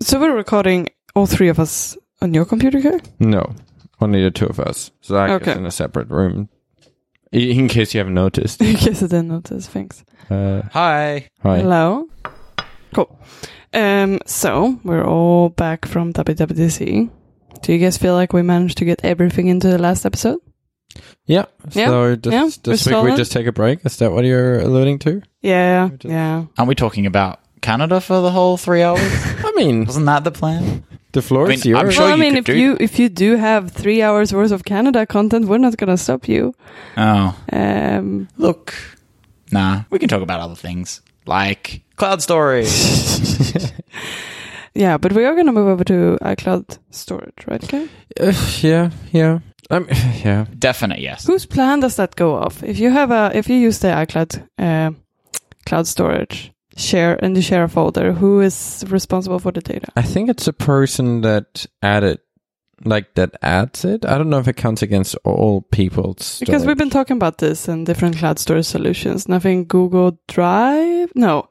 So we're recording all three of us on your computer here? No, only the two of us. Zach Okay. is in a separate room. In case you haven't noticed. In case I didn't notice, thanks. Uh, Hi. hi. Hello. Cool. Um, so we're all back from WWDC. Do you guys feel like we managed to get everything into the last episode? Yeah. Yeah, So this, yeah, this we're week we just take a break. Is that what you're alluding to? Yeah, just- yeah. Aren't we talking about Canada for the whole three hours? I mean, Wasn't that the plan? the floor I is mean, I'm yours. sure well, I mean, could if do you if you do have three hours worth of Canada content, we're not gonna stop you. Oh, Um, look. Nah, we can talk about other things like cloud storage. yeah, but we are gonna move over to iCloud storage, right? Okay. Uh, yeah, yeah. Um, yeah. Definite yes. Whose plan does that go off? If you have a, if you use the iCloud uh, cloud storage share in the share folder, who is responsible for the data? I think it's a person that added, like that adds it. I don't know if it counts against all people's. Because we've been talking about this and different cloud storage solutions. Nothing Google Drive. No,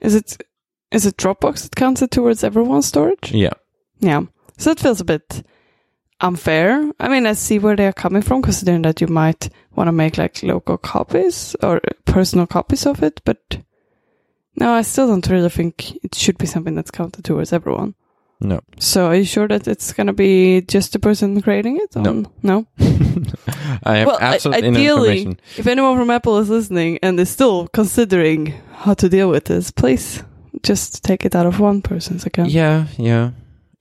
is it is it Dropbox that counts it towards everyone's storage? Yeah. Yeah. So it feels a bit unfair. I mean, I see where they're coming from, considering that you might want to make like local copies or personal copies of it. But no, I still don't really think it should be something that's counted towards everyone. No. So are you sure that it's going to be just the person creating it? No. Um, no. I have Well, I- absolutely no ideally- information. If anyone from Apple is listening and is still considering how to deal with this, please just take it out of one person's account. Yeah, yeah.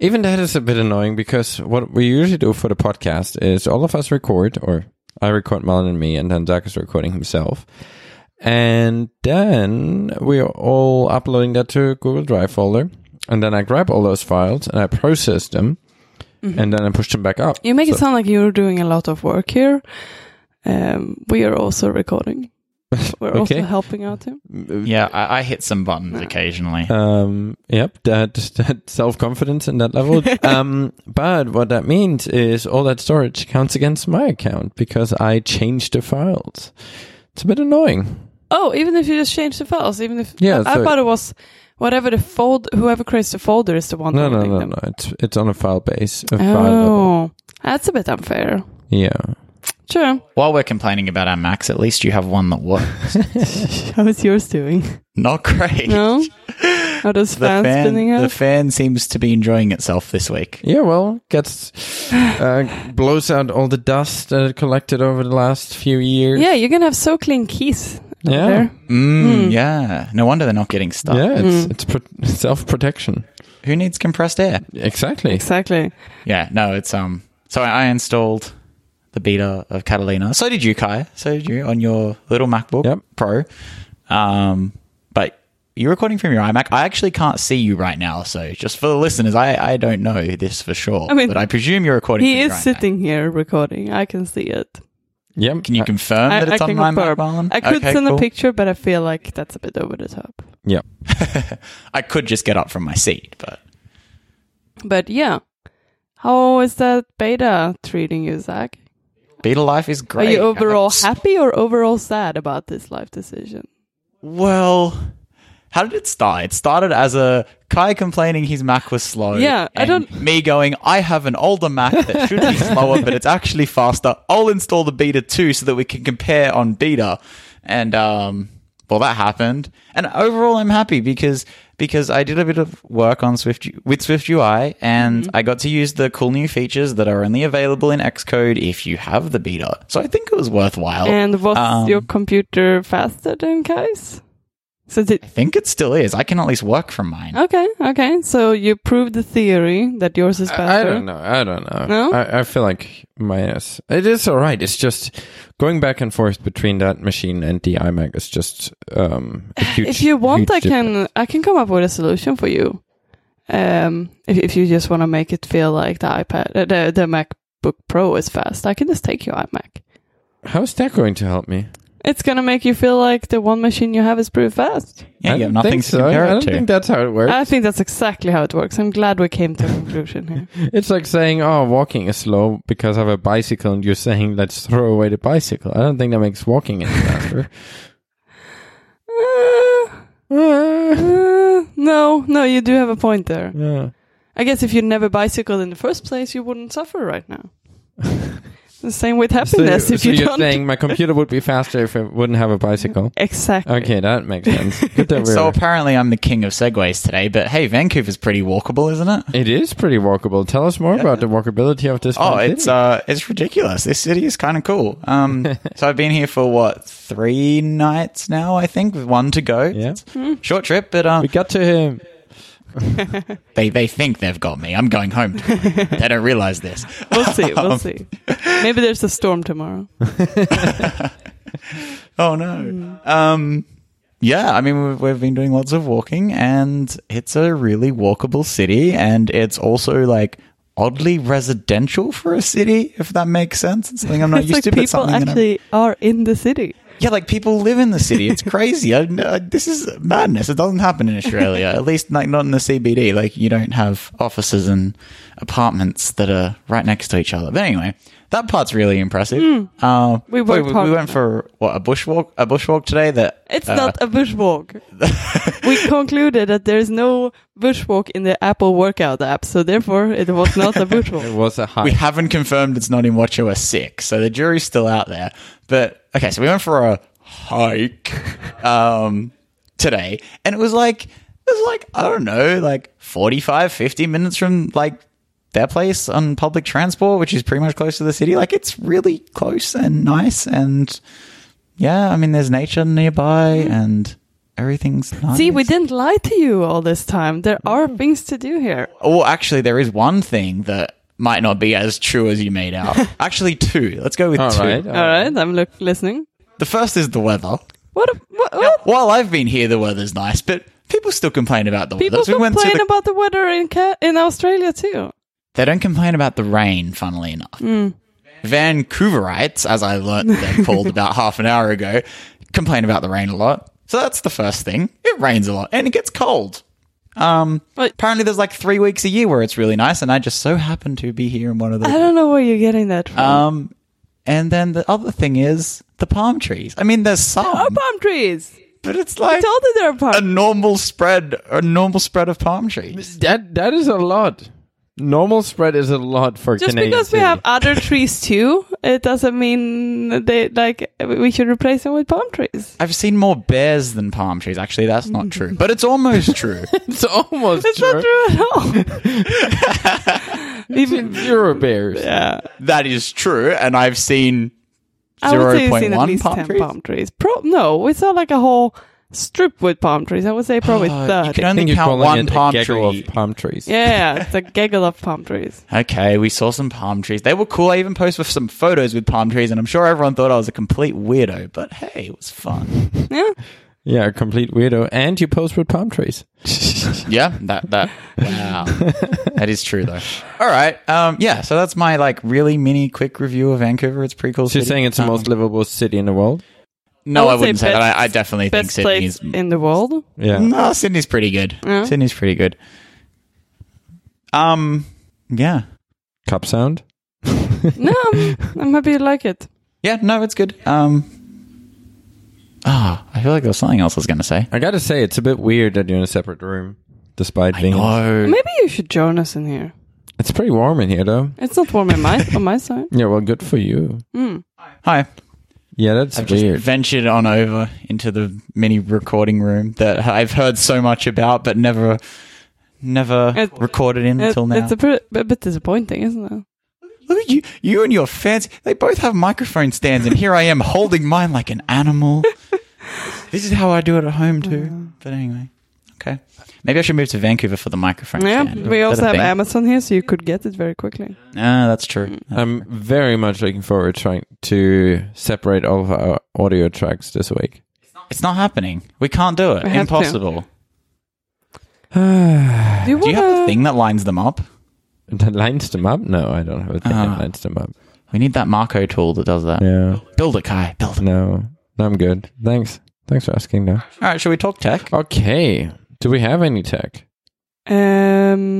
Even that is a bit annoying because what we usually do for the podcast is all of us record, or I record Malin and me, and then Zach is recording himself. And then we are all uploading that to Google Drive folder. And then I grab all those files and I process them. And then I push them back up. You make it sound like you're doing a lot of work here. Um, we are also recording. We're Okay. also helping out here. Yeah, I, I hit some buttons Yeah. occasionally. Um, yep, that, that self confidence in that level. um, but what that means is all that storage counts against my account because I changed the files. It's a bit annoying. Oh, even if you just change the files, even if Yeah, I, I so- thought it was whatever the fold, whoever creates the folder is the one. No, no, no, them. no. It's it's on a file base. A file. Oh, that's a bit unfair. Yeah. Sure. While we're complaining about our Macs, at least you have one that works. How is yours doing? Not great. No. Are those The fans fan, spinning the out? fan seems to be enjoying itself this week. Yeah, well, gets uh, blows out all the dust that it collected over the last few years. yeah, you're gonna have so clean keys. Over Yeah. There. Mm, Hmm. Yeah. No wonder they're not getting stuck. Yeah, it's Mm. it's pro- self protection. Who needs compressed air? Exactly. Exactly. Yeah, no, it's um. So I installed the beta of Catalina. So did you, Kai. So did you on your little MacBook Yep. Pro. Um, but you're recording from your iMac. I actually can't see you right now. So just for the listeners, I I don't know this for sure. I mean, but I presume you're recording. He from is your iMac. sitting here recording. I can see it. Yep. Can you confirm I, that it's I on my confirm. Mac, Marlon? I could Okay, send cool. a picture, but I feel like that's a bit over the top. Yep. I could just get up from my seat, but But yeah, how is that beta treating you, Zach? beta life is great. Are you overall happy or overall sad about this life decision? Well, how did it start? It started as a Kai complaining his Mac was slow. Yeah, I don't- Me going, I have an older Mac that should be slower, but it's actually faster. I'll install the Beta too so that we can compare on Beta. And, um, well, that happened. And overall, I'm happy because because I did a bit of work on Swift with Swift UI, and Mm-hmm. I got to use the cool new features that are only available in Xcode if you have the beta. So I think it was worthwhile. and was um, your computer faster than Kai's? So did I think it still is. I can at least work from mine. okay, okay. So you proved the theory that yours is I, faster. I don't know. I don't know. No? I, I feel like mine is. It is all right. It's just going back and forth between that machine and the iMac is just um. A huge, if you want, I can difference. I can come up with a solution for you. Um, if if you just want to make it feel like the iPad, uh, the the MacBook Pro is fast, I can just take your iMac. How's that going to help me? It's gonna make you feel like the one machine you have is pretty fast. Yeah, I you don't have nothing think to so. compare I don't to. think that's how it works. I think that's exactly how it works. I'm glad we came to a conclusion here. It's like saying, "Oh, walking is slow because I have a bicycle," and you're saying, "Let's throw away the bicycle." I don't think that makes walking any faster. Uh, uh, No, no, you do have a point there. Yeah. I guess if you never bicycled in the first place, you wouldn't suffer right now. The same with happiness. so, if so you you're don't. saying my computer would be faster if it wouldn't have a bicycle? exactly. Okay, that makes sense. Good that So apparently I'm the king of segues today, but hey, Vancouver's pretty walkable, isn't it? it is pretty walkable. Tell us more about the walkability of this. Oh, it's city. uh, it's ridiculous. This city is kind of cool. Um, so I've been here for what three nights now, I think, with one to go. Yeah. short trip, but um, we got to him. they they think they've got me. I'm going home. they don't realize this. We'll see. We'll see. Maybe there's a storm tomorrow. Oh no. Um, yeah, I mean we've, we've been doing lots of walking, and it's a really walkable city, and it's also like oddly residential for a city, if that makes sense. It's something I'm not it's used like to, but people something I'm- actually are in the city. Yeah, like people live in the city. It's crazy. I, I, this is madness. It doesn't happen in Australia. At least, like not in the CBD. Like you don't have offices and apartments that are right next to each other. But anyway, that part's really impressive. Uh, Hmm. We wait, worked hard we went for what a bushwalk. A bushwalk today. That It's uh, not a bushwalk. we concluded that there is no bushwalk in the Apple workout app, so therefore it was not a bushwalk. It bushwalk. was a high. We haven't confirmed it's not in WatchOS 6, so the jury's still out there. But okay, so we went for a hike um, today, and it was like it was like I don't know, like 45, 50 minutes from like their place on public transport, which is pretty much close to the city. Like it's really close and nice, and yeah, I mean, there's nature nearby, and everything's nice. See, we didn't lie to you all this time. There are Mm. things to do here. Oh, actually, there is one thing that might not be as true as you made out. actually, two. Let's go with All two. right. All right, I'm look, listening. The first is the weather. What? a- what, what? While I've been here, the weather's nice, but people still complain about the People weather. So we went to complain the- about the weather in Ca- in Australia too. they don't complain about the rain, funnily enough. Hmm. Vancouverites, as I learnt they're called about half an hour ago, complain about the rain a lot. So that's the first thing. It rains a lot and it gets cold. Um, But- apparently there's like three weeks a year where it's really nice, and I just so happen to be here in one of those. I don't know where you're getting that from. Um, and then the other thing is the palm trees. I mean, there's some, Our palm trees. but it's I like told you there are palm. a normal spread, a normal spread of palm trees. That that is a lot. Normal spread is a lot for Just Canadian because we city. have other trees too, it doesn't mean they like we should replace them with palm trees. I've seen more bears than palm trees. Actually, that's not mm. true, but it's almost true. It's almost It's true. not true at all. Even Zero bears. yeah, that is true, and I've seen I would say zero you've point seen at one least palm trees. palm trees. Pro- no, we saw like a whole strip with palm trees. I would say probably Uh, you thirty. can I only think you're count one it palm a tree. of palm trees. yeah, it's a gaggle of palm trees. Okay, we saw some palm trees. They were cool. I even posted some photos with palm trees, and I'm sure everyone thought I was a complete weirdo. But hey, it was fun. Yeah, Yeah, a complete weirdo. And you post with palm trees. yeah, that that wow, that is true though. All right, um, yeah. So that's my like really mini quick review of Vancouver. It's pretty cool. So you're saying it's the Um, most livable city in the world? No, I, would wouldn't say, best- that. I, I definitely think best Sydney place is. in the world. Yeah. No, Sydney's pretty good. Yeah. Sydney's pretty good. Um, yeah, Cup sound? no, I'm, I'm happy you like it. yeah. No, it's good. Um, ah, I feel like there's something else I was going to say. I gotta say, it's a bit weird that you're in a separate room, despite I being. know. Maybe you should join us in here. It's pretty warm in here, though. It's not warm on my on my side. Yeah, well, good for you. Mm. Hi. Yeah, that's I've just ventured on over into the mini recording room that I've heard so much about, but never, never It- recorded in It- until now. It's a bit, a bit disappointing, isn't it? Look at you, you and your fans. They both have microphone stands, and here I am holding mine like an animal. this is how I do it at home too. But anyway, okay. Maybe I should move to Vancouver for the microphone Yeah, stand. we also that a have thing? Amazon here, so you could get it very quickly. Ah, that's true. That's I'm very much looking forward to trying to separate all of our audio tracks this week. It's not happening. We can't do it. We. Impossible. Do you, Do you have wanna- a thing that lines them up? that lines them up? No, I don't have a thing Ah. that lines them up. We need that Marco tool that does that. Yeah, Build it, Kai. Build it. no, no, I'm good. Thanks. Thanks for asking, though. All right, shall we talk tech? Okay. Do we have any tech?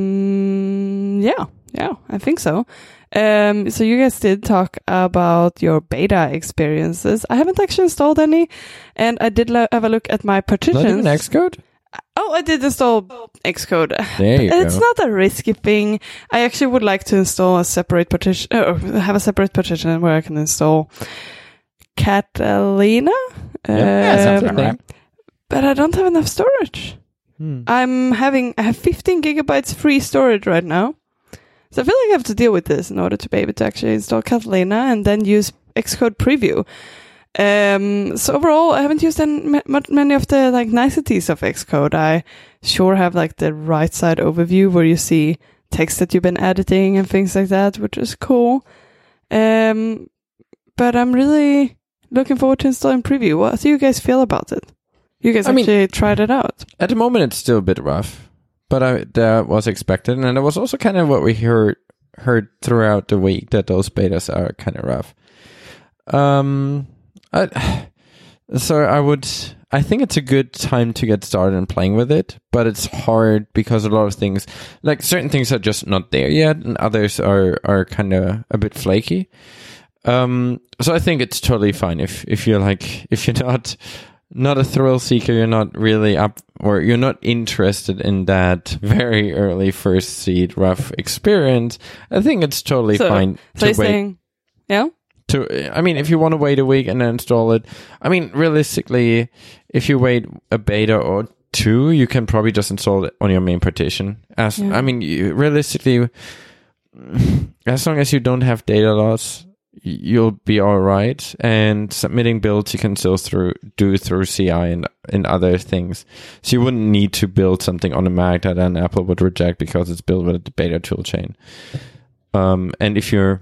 Um, yeah, yeah, I think so. Um, so you guys did talk about your beta experiences. I haven't actually installed any, and I did lo- have a look at my Not even partitions. Xcode? Oh, I did install Xcode. There you it's go. not a risky thing. I actually would like to install a separate partition, or have a separate partition where I can install Catalina. Yeah, sounds Um, right. But I don't have enough storage. Hmm. I'm having I have 15 gigabytes free storage right now. So I feel like I have to deal with this in order to be able to actually install Catalina and then use Xcode Preview. Um, so overall, I haven't used any, ma- ma- many of the like niceties of Xcode. I sure have like the right side overview where you see text that you've been editing and things like that, which is cool. Um, but I'm really looking forward to installing Preview. What do you guys feel about it? You guys I mean- actually tried it out. At the moment, it's still a bit rough, but I, that was expected, and it was also kind of what we heard heard throughout the week that those betas are kind of rough. Um, I, so I would, I think it's a good time to get started and playing with it, but it's hard because a lot of things, like certain things, are just not there yet, and others are are kind of a bit flaky. Um, so I think it's totally fine if if you're like if you're not not a thrill seeker, you're not really up or you're not interested in that very early first seed rough experience. I think it's totally So- fine So to wait saying, yeah? to I mean if you want to wait a week and then install it I mean realistically if you wait a beta or two you can probably just install it on your main partition as Yeah. I mean you, realistically as long as you don't have data loss you'll be all right and submitting builds you can still through do through CI and and other things. So you wouldn't need to build something on a Mac that then Apple would reject because it's built with a beta toolchain um and if you're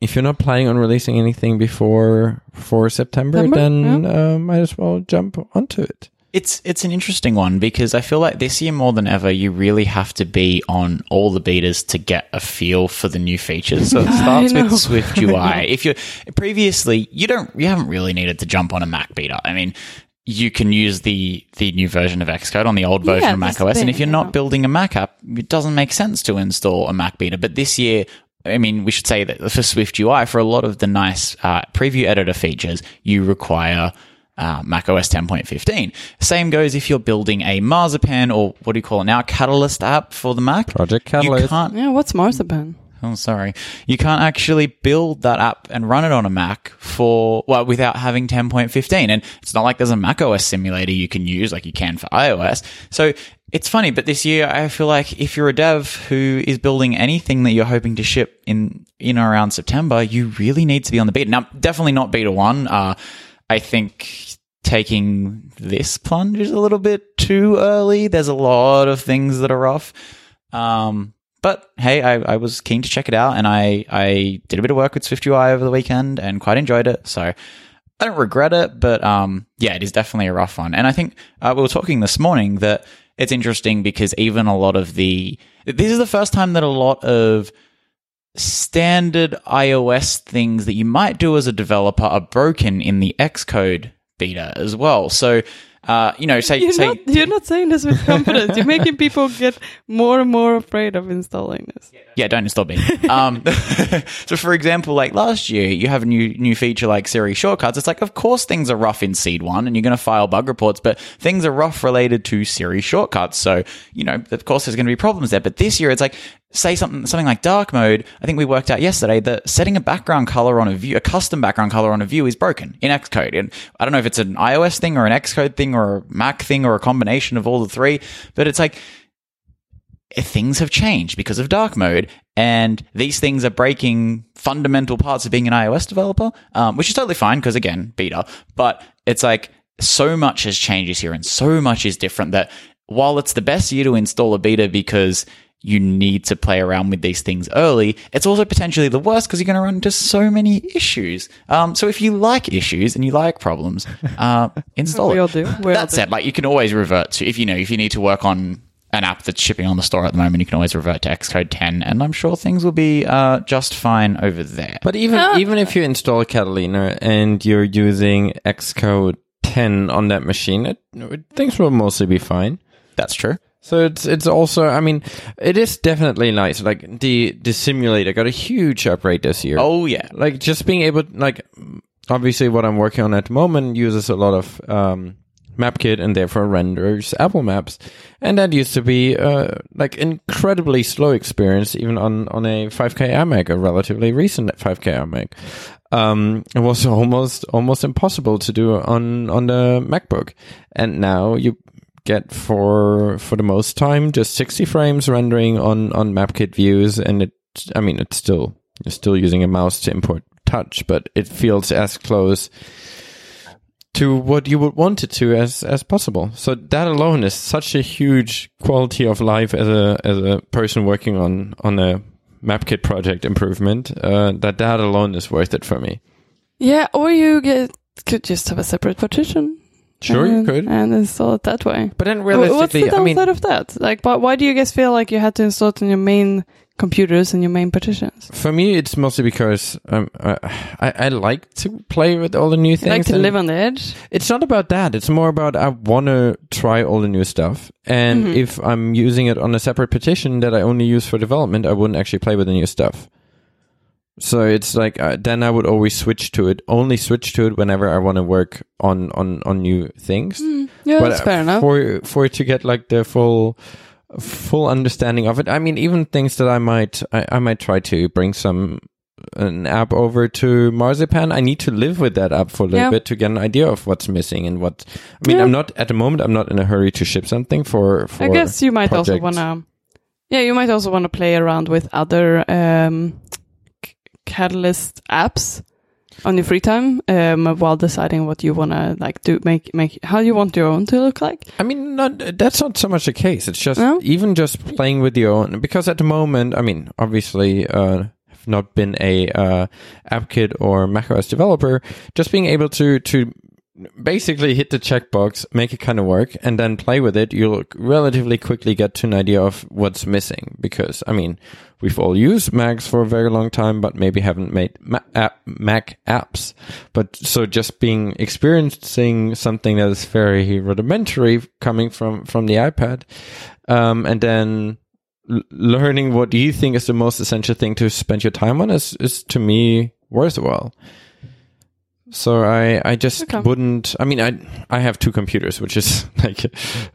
if you're not planning on releasing anything before for September, September, then uh, might as well jump onto it. It's it's an interesting one because I feel like this year more than ever, you really have to be on all the betas to get a feel for the new features. So it starts with Swift UI. if you previously you don't you haven't really needed to jump on a Mac beta. I mean, you can use the the new version of Xcode on the old version Yeah, of Mac OS, and if you're not building a Mac app, it doesn't make sense to install a Mac beta. But this year. I mean, we should say that for Swift UI, for a lot of the nice uh, preview editor features, you require uh, Mac OS 10.15. Same goes if you're building a Marzipan or what do you call it now, Catalyst app for the Mac. Project You Catalyst. can't. Yeah, what's Marzipan? Oh, sorry. You can't actually build that app and run it on a Mac for well without having 10.15. And it's not like there's a Mac OS simulator you can use like you can for iOS. So it's funny, but this year I feel like if you're a dev who is building anything that you're hoping to ship in in or around September, you really need to be on the beta. Now, definitely not beta one. Uh, I think taking this plunge is a little bit too early. There's a lot of things that are rough. Um, but hey, I, I was keen to check it out, and I, I did a bit of work with SwiftUI over the weekend and quite enjoyed it. So I don't regret it, but um, yeah, it is definitely a rough one. And I think uh, we were talking this morning that it's interesting because even a lot of the this is the first time that a lot of standard iOS things that you might do as a developer are broken in the Xcode beta as well. So, uh, you know, say You're say not, you're not saying this with confidence. You're making people get more and more afraid of installing this. Yeah, don't install beta. um, so, for example, like last year, you have a new new feature like Siri shortcuts. It's like, of course, things are rough in Seed One, and you're going to file bug reports, but things are rough related to Siri shortcuts. So, you know, of course, there's going to be problems there. But this year, it's like, say something something like dark mode. I think we worked out yesterday that setting a background color on a view, a custom background color on a view, is broken in Xcode. And I don't know if it's an iOS thing or an Xcode thing or a Mac thing or a combination of all the three, but it's like things have changed because of dark mode and these things are breaking fundamental parts of being an ios developer um, which is totally fine because again beta but it's like so much has changed here and so much is different that while it's the best year to install a beta because you need to play around with these things early. It's also potentially the worst because you're going to run into so many issues. Um, so if you like issues and you like problems, uh, install We it. all do. We all that do. said, like you can always revert to if you know if you need to work on an app that's shipping on the store at the moment, you can always revert to Xcode 10, and I'm sure things will be uh, just fine over there. But even Ah. even if you install Catalina and you're using Xcode 10 on that machine, it, it- things will mostly be fine. that's true. So it's it's also I mean it is definitely nice. Like the the simulator got a huge upgrade this year. Oh yeah, like just being able like obviously what I'm working on at the moment uses a lot of um MapKit and therefore renders Apple Maps. And that used to be uh, like incredibly slow experience, even on on a 5K iMac, a relatively recent 5K iMac. Um, it was almost almost impossible to do on on the MacBook, and now you get for for the most time just 60 frames rendering on on MapKit views, and it I mean it's still you're still using a mouse to import touch, but it feels as close to what you would want it to as as possible. So that alone is such a huge quality of life as a as a person working on on a MapKit project improvement. Uh, that that alone is worth it for me. Yeah, or you get could just have a separate partition. Sure, you could. and install it that way. But then Wh- What's the realistically, I mean, downside of that? Like, but why do you guys feel like you had to install it on your main computers and your main partitions? for me, it's mostly because um, uh, I, I like to play with all the new You things. like to live on the edge. It's not about that. It's more about I want to try all the new stuff. And Mhm. if I'm using it on a separate partition that I only use for development, I wouldn't actually play with the new stuff. So it's like uh, then I would always switch to it, only switch to it whenever I want to work on on on new things. Yeah, But, that's uh, fair enough. For for it to get like the full full understanding of it. I mean, even things that I might I, I might try to bring some an app over to Marzipan. I need to live with that app for a little Yeah. bit to get an idea of what's missing and what. I mean, Yeah. I'm not at the moment. I'm not in a hurry to ship something for. for I guess you might also want to. Yeah, you might also want to play around with other um, Catalyst apps on your free time um, while deciding what you want to like do. Make make how you want your own to look like. I mean, not that's not so much the case. It's just No? even just playing with your own because at the moment, I mean, obviously, uh, have not been a uh, AppKit or macOS developer. Just being able to to basically hit the checkbox, make it kind of work, and then play with it, you'll relatively quickly get to an idea of what's missing. Because I mean, we've all used Macs for a very long time, but maybe haven't made Mac apps. But so just being experiencing something that is very rudimentary coming from from the iPad, um, and then learning what you think is the most essential thing to spend your time on is is to me worthwhile. So I I just Okay. wouldn't. I mean, I I have two computers, which is like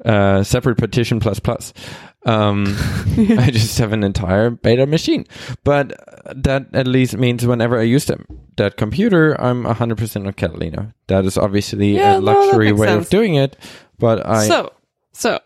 uh, separate partition plus plus. Um, I just have an entire beta machine, but that at least means whenever I use that that computer, I'm 100% on Catalina. That is obviously Yeah, a luxury makes way sense. of doing it, but I so so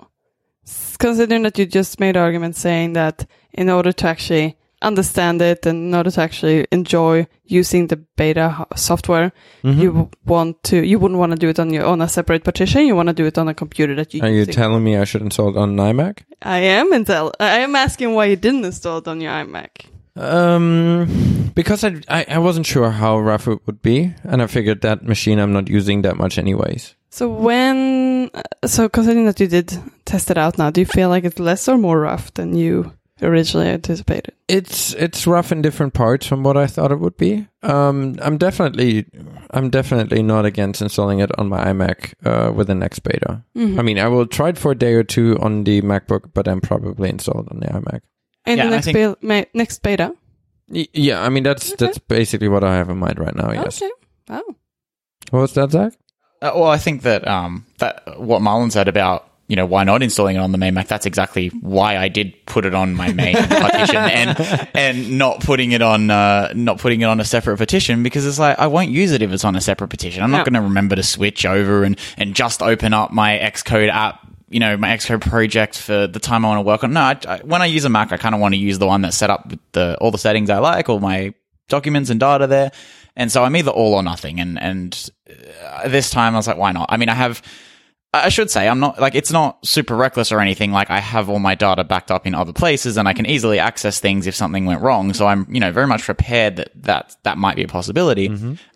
considering that you just made arguments saying that in order to actually understand it and in order to actually enjoy using the beta software, Mhm. you want to you wouldn't want to do it on your on a separate partition. You want to do it on a computer that you. Are you telling me I should install it on an iMac? I am until I am asking why you didn't install it on your iMac. Um, because I, I I wasn't sure how rough it would be, and I figured that machine I'm not using that much anyways. So when uh, so considering that you did test it out now, do you feel like it's less or more rough than you originally anticipated? It's it's rough in different parts from what I thought it would be. Um, I'm definitely I'm definitely not against installing it on my iMac uh, with the next beta. Mhm. I mean, I will try it for a day or two on the MacBook, but then probably install it on the iMac. In Yeah, the next, think- be- ma- next beta. Y- yeah, I mean that's Okay. that's basically what I have in mind right now. Yes. Okay. Oh. What was that, Zach? Uh, well, I think that um, that what Marlon said about you know why not installing it on the main Mac. That's exactly why I did put it on my main partition and and not putting it on uh, not putting it on a separate partition because it's like I won't use it if it's on a separate partition. I'm not going to remember to switch over and and just open up my Xcode app. You know my Xcode project for the time I want to work on. No, I, I, when I use a Mac, I kind of want to use the one that's set up with the all the settings I like, all my documents and data there. And so I'm either all or nothing. And and uh, this time I was like, why not? I mean, I have. I should say I'm not like it's not super reckless or anything. Like I have all my data backed up in other places, and I can easily access things if something went wrong. So I'm you know very much prepared that that that might be a possibility.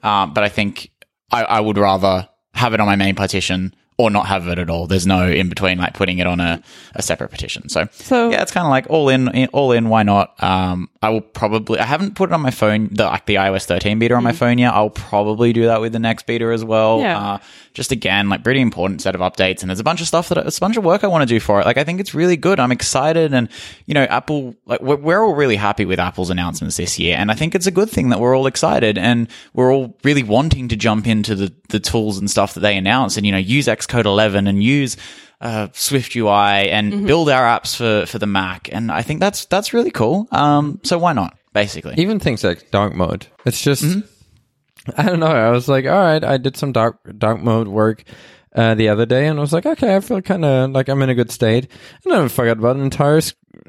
Um, but I think I, I would rather have it on my main partition or not have it at all. There's no in between, like putting it on a, a separate partition. So So yeah, it's kind of like all in, all in. Why not? Um, I will probably. I haven't put it on my phone, the like the iOS 13 beta on Mm. my phone yet. I'll probably do that with the next beta as well. Yeah. Uh, just again, like pretty important set of updates, and there's a bunch of stuff that it's a bunch of work I want to do for it. Like I think it's really good. I'm excited, and you know, Apple. Like we're, we're all really happy with Apple's announcements this year, and I think it's a good thing that we're all excited and we're all really wanting to jump into the the tools and stuff that they announce, and you know, use Xcode 11 and use uh, Swift UI and build our apps for for the Mac, and I think that's that's really cool. Um, so why not? Basically, Even things like dark mode. It's just Mm-hmm. I don't know. I was like, all right, I did some dark dark mode work uh, the other day, and I was like, okay, I feel kind of like I'm in a good state, and then I forgot about an entire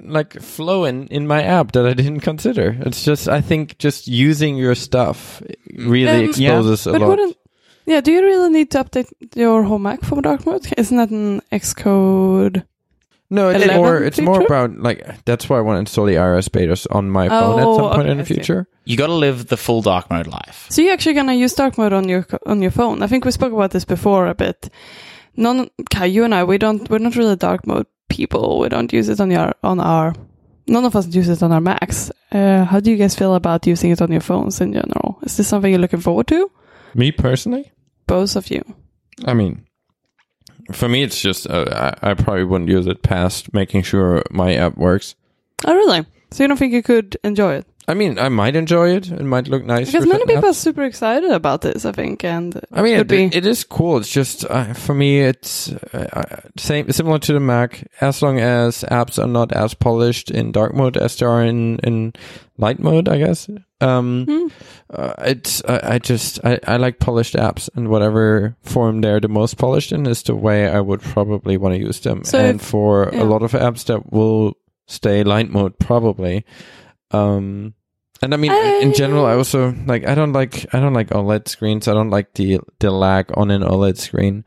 like flow in in my app that I didn't consider. It's just I think just using your stuff really Um, exposes a But lot. wouldn't yeah? Do you really need to update your whole Mac for dark mode? Isn't that an Xcode? No, it's more. It's more about like that's why I want to install the iOS betas on my phone at Oh, some point okay, in the future. you got to live the full dark mode life. So you're actually gonna use dark mode on your on your phone? I think we spoke about this before a bit. None, Kai, you and I, we don't. We're not really dark mode people. We don't use it on your on our. None of us use it on our Macs. Uh, how do you guys feel about using it on your phones in general? Is this something you're looking forward to? Me personally, Both of you. I mean, for me, it's just uh, I, I probably wouldn't use it past making sure my app works. Oh, really? So you don't think you could enjoy it? I mean, I might enjoy it. It might look nice. Because many people are super excited about this. I think, and I mean, it, it is cool. It's just uh, for me, it's uh, uh, same similar to the Mac. As long as apps are not as polished in dark mode as they are in in light mode, I guess. Um, Hmm. uh, it's I, I just I, I like polished apps, and whatever form they're the most polished in is the way I would probably want to use them. So and if- for yeah. a lot of apps that will stay light mode, probably. Um, and I mean, in general, I also like I don't like I don't like OLED screens. I don't like the the lag on an OLED screen.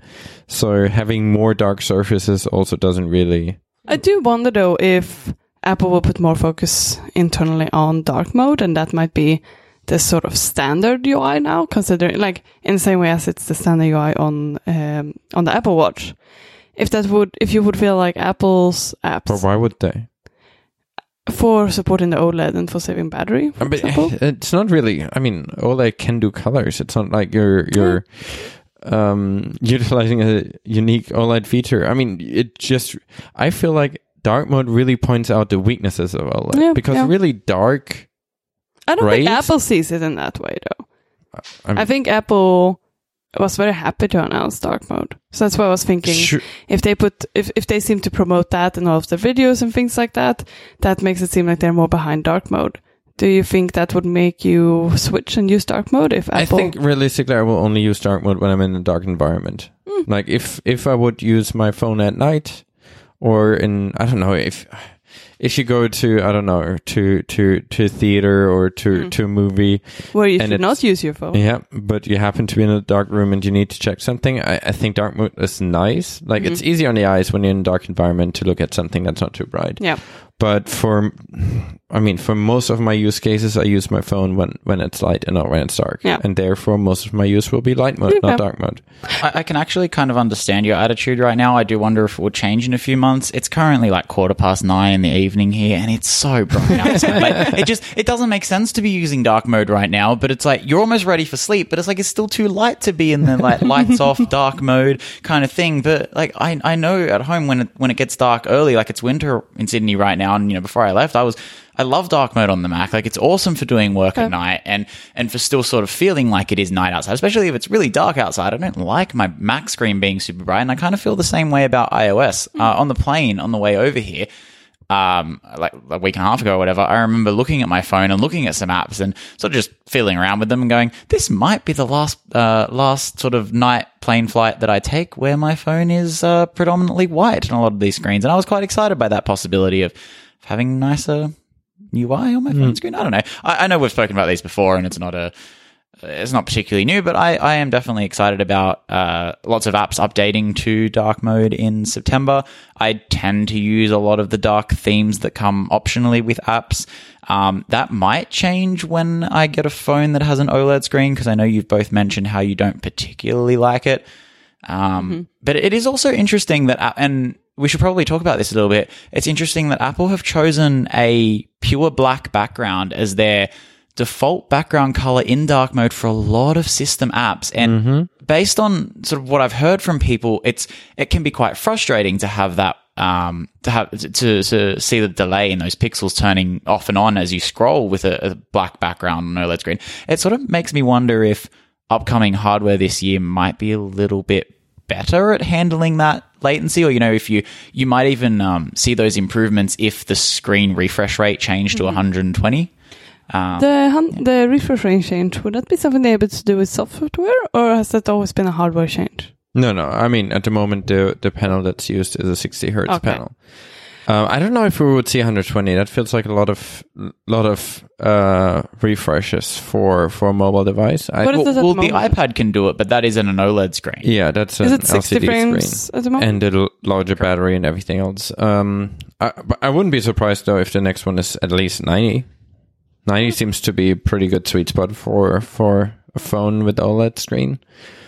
So having more dark surfaces also doesn't really. I do wonder though if Apple will put more focus internally on dark mode, and that might be the sort of standard UI now, considering like in the same way as it's the standard UI on um, on the Apple Watch. If that would, if you would feel like Apple's apps, But why would they? for supporting the OLED and for saving battery, for I mean, example. it's not really. I mean, OLED can do colors. It's not like you're you're um, utilizing a unique OLED feature. I mean, it just. I feel like dark mode really points out the weaknesses of OLED Yeah, because yeah. really dark. I don't think Apple sees it in that way though. I, mean, I think Apple was very happy to announce dark mode. So that's why I was thinking Sure. if they put if, if they seem to promote that in all of their videos and things like that, that makes it seem like they're more behind dark mode. Do you think that would make you switch and use dark mode if Apple? I think realistically, I will only use dark mode when I'm in a dark environment. Hmm. Like if if I would use my phone at night, or in I don't know if if you go to I don't know to to to theater or to Hmm. to a movie, where you should not use your phone. yeah, but you happen to be in a dark room and you need to check something. I, I think dark mode is nice. Like it's Mm-hmm. easy on the eyes when you're in a dark environment to look at something that's not too bright. Yeah. But for, I mean, for most of my use cases, I use my phone when, when it's light and not when it's dark. Yeah. And therefore, most of my use will be light mode, Yeah. not dark mode. I, I can actually kind of understand your attitude right now. I do wonder if it will change in a few months. It's currently like quarter past nine in the evening here, and it's so bright outside. like, it just it doesn't make sense to be using dark mode right now. But it's like you're almost ready for sleep, but it's like it's still too light to be in the like lights off dark mode kind of thing. But like I I know at home when it when it gets dark early, like it's winter in Sydney right now, and you know before I left, I was. I love dark mode on the Mac. Like it's awesome for doing work at night and and for still sort of feeling like it is night outside, especially if it's really dark outside. I don't like my Mac screen being super bright, and I kind of feel the same way about iOS. Uh, on the plane on the way over here, um, like a week and a half ago or whatever, I remember looking at my phone and looking at some apps and sort of just feeling around with them and going, "This might be the last uh, last sort of night plane flight that I take where my phone is uh, predominantly white on a lot of these screens." And I was quite excited by that possibility of having nicer UI on my phone screen. I don't know. I, I know we've spoken about these before, and it's not a it's not particularly new, but I, I am definitely excited about uh, lots of apps updating to dark mode in September. I tend to use a lot of the dark themes that come optionally with apps. Um, that might change when I get a phone that has an OLED screen because I know you've both mentioned how you don't particularly like it. Um, But it is also interesting that, and we should probably talk about this a little bit. It's interesting that Apple have chosen a pure black background as their default background color in dark mode for a lot of system apps. And based on sort of what I've heard from people, it's it can be quite frustrating to have that um, to have to, to see the delay in those pixels turning off and on as you scroll with a, a black background on OLED screen. It sort of makes me wonder if upcoming hardware this year might be a little bit better at handling that latency or you know if you you might even um, see those improvements if the screen refresh rate changed to 120 The hun- the refresh rate change would that be something they're able to do with software, or has that always been a hardware change? No, no. I mean, at the moment, the the panel that's used is a 60 hertz Okay. panel. Um, I don't know if we would see 120. That feels like a lot of lot of uh, refreshes for for a mobile device. I, What is well, this at well, the the iPad can do it but that isn't an oled screen yeah, that's Is an it 60 LCD frames screen at the moment? and the l- larger battery and everything else. Um, I, but I wouldn't be surprised though if the next one is at least 90. 90 seems to be a pretty good sweet spot for for a phone with OLED screen.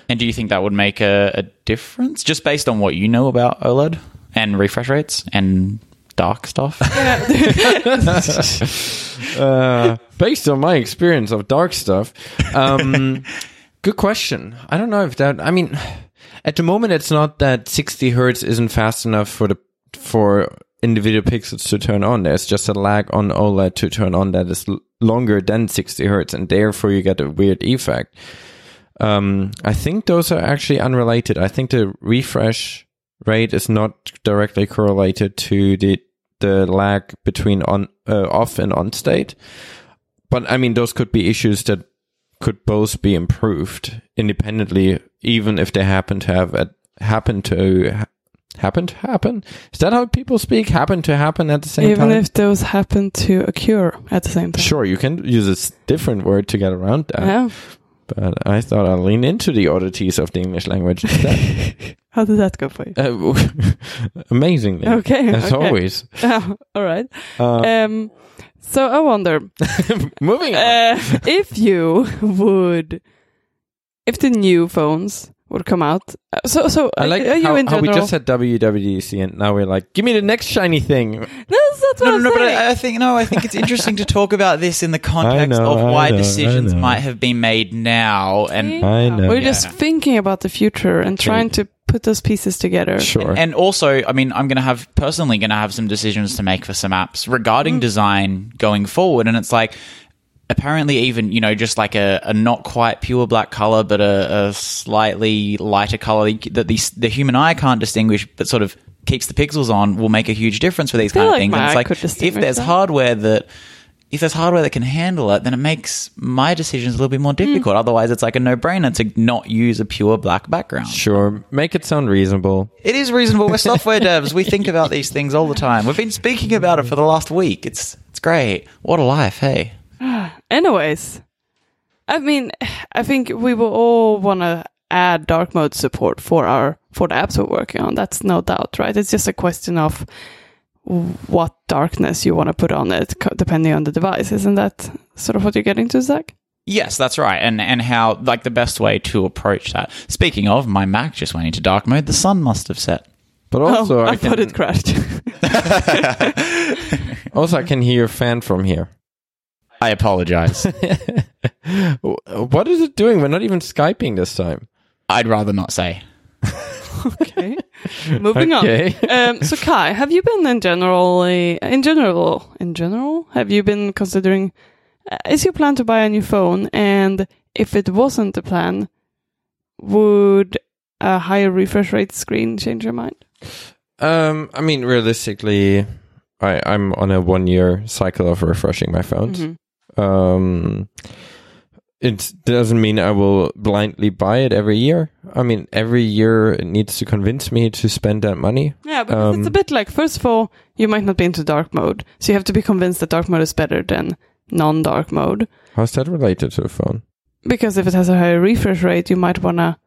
and do you think that would make a, a difference just based on what you know about oled and refresh rates and dark stuff uh, based on my experience of dark stuff, um, good question. I don't know if that. I mean, at the moment, it's not that 60 hertz isn't fast enough for the for individual pixels to turn on. There's just a lag on OLED to turn on that is l- longer than 60 hertz, and therefore you get a weird effect. Um, I think those are actually unrelated. I think the refresh rate is not directly correlated to the the lag between on uh, off and on state. But I mean, those could be issues that could both be improved independently, even if they happen to have a, happen to ha- happen to happen. Is that how people speak? Happen to happen at the same Even time. Even if those happen to occur at the same time. Sure, you can use a different word to get around that. Yeah. But I thought I'd lean into the oddities of the English language. How did that go for you? uh, amazingly. Okay, As okay. always. All right. Uh, Um, so I wonder moving on. uh, if you would, if the new phones would come out. uh, So, so I like are you how, in how we just had WWDC and now we're like, give me the next shiny thing. No, that's what No, no, I'm no, but. I, I think no. I think it's interesting to talk about this in the context know, of why know, decisions might have been made now, and I know. We're Yeah. just thinking about the future and trying to put those pieces together. Sure. and also, I mean, I'm going to have personally going to have some decisions to make for some apps regarding design going forward, and it's like apparently even you know just like a, a not quite pure black color but a, a slightly lighter color that the the human eye can't distinguish but sort of keeps the pixels on will make a huge difference for these feel kind of things and it's like if there's that. hardware that if there's hardware that can handle it, then it makes my decisions a little bit more difficult. Otherwise, it's like a no-brainer to not use a pure black background. Sure. Make it sound reasonable. It is reasonable. We're software devs. We think about these things all the time. We've been speaking about it for the last week. It's it's great. What a life, hey. Anyways, I mean, I think we will all want to add dark mode support for our for the apps we're working on. That's no doubt, right? It's just a question of what darkness you want to put on it, depending on the device. Isn't that sort of what you're getting to, Zach? Yes, that's right. And and how like the best way to approach that. Speaking of, my Mac just went into dark mode. The sun must have set. But oh, also, oh, I, I, thought can, it crashed. also I can hear your fan from here. I apologize. what is it doing? We're not even Skyping this time. I'd rather not say. okay, moving Okay. on. Um, so, Kai, have you been in generally in general in general? Have you been considering? Uh, is your plan to buy a new phone? And if it wasn't the plan, would a higher refresh rate screen change your mind? Um, I mean, realistically, I, I'm on a one year cycle of refreshing my phones. Mhm. Um, it doesn't mean I will blindly buy it every year. I mean, every year it needs to convince me to spend that money. Yeah, because it's a Um, bit like first of all, you might not be into dark mode, so you have to be convinced that dark mode is better than non-dark mode. How's that related to a phone? Because if it has a higher refresh rate, you might wanna.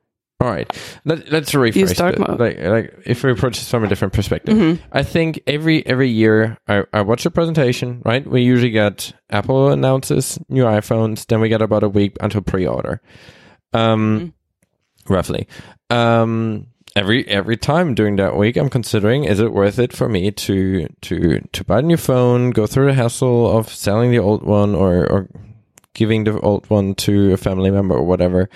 All right, Let, let's rephrase it. Like, like if we approach this from a different perspective. Mhm. I think every every year I, I watch a presentation, right? We usually get Apple announces new iPhones, then we get about a week until pre-order. Um Mhm. roughly. Um every every time during that week I'm considering is it worth it for me to to to buy a new phone, go through the hassle of selling the old one or or giving the old one to a family member or whatever.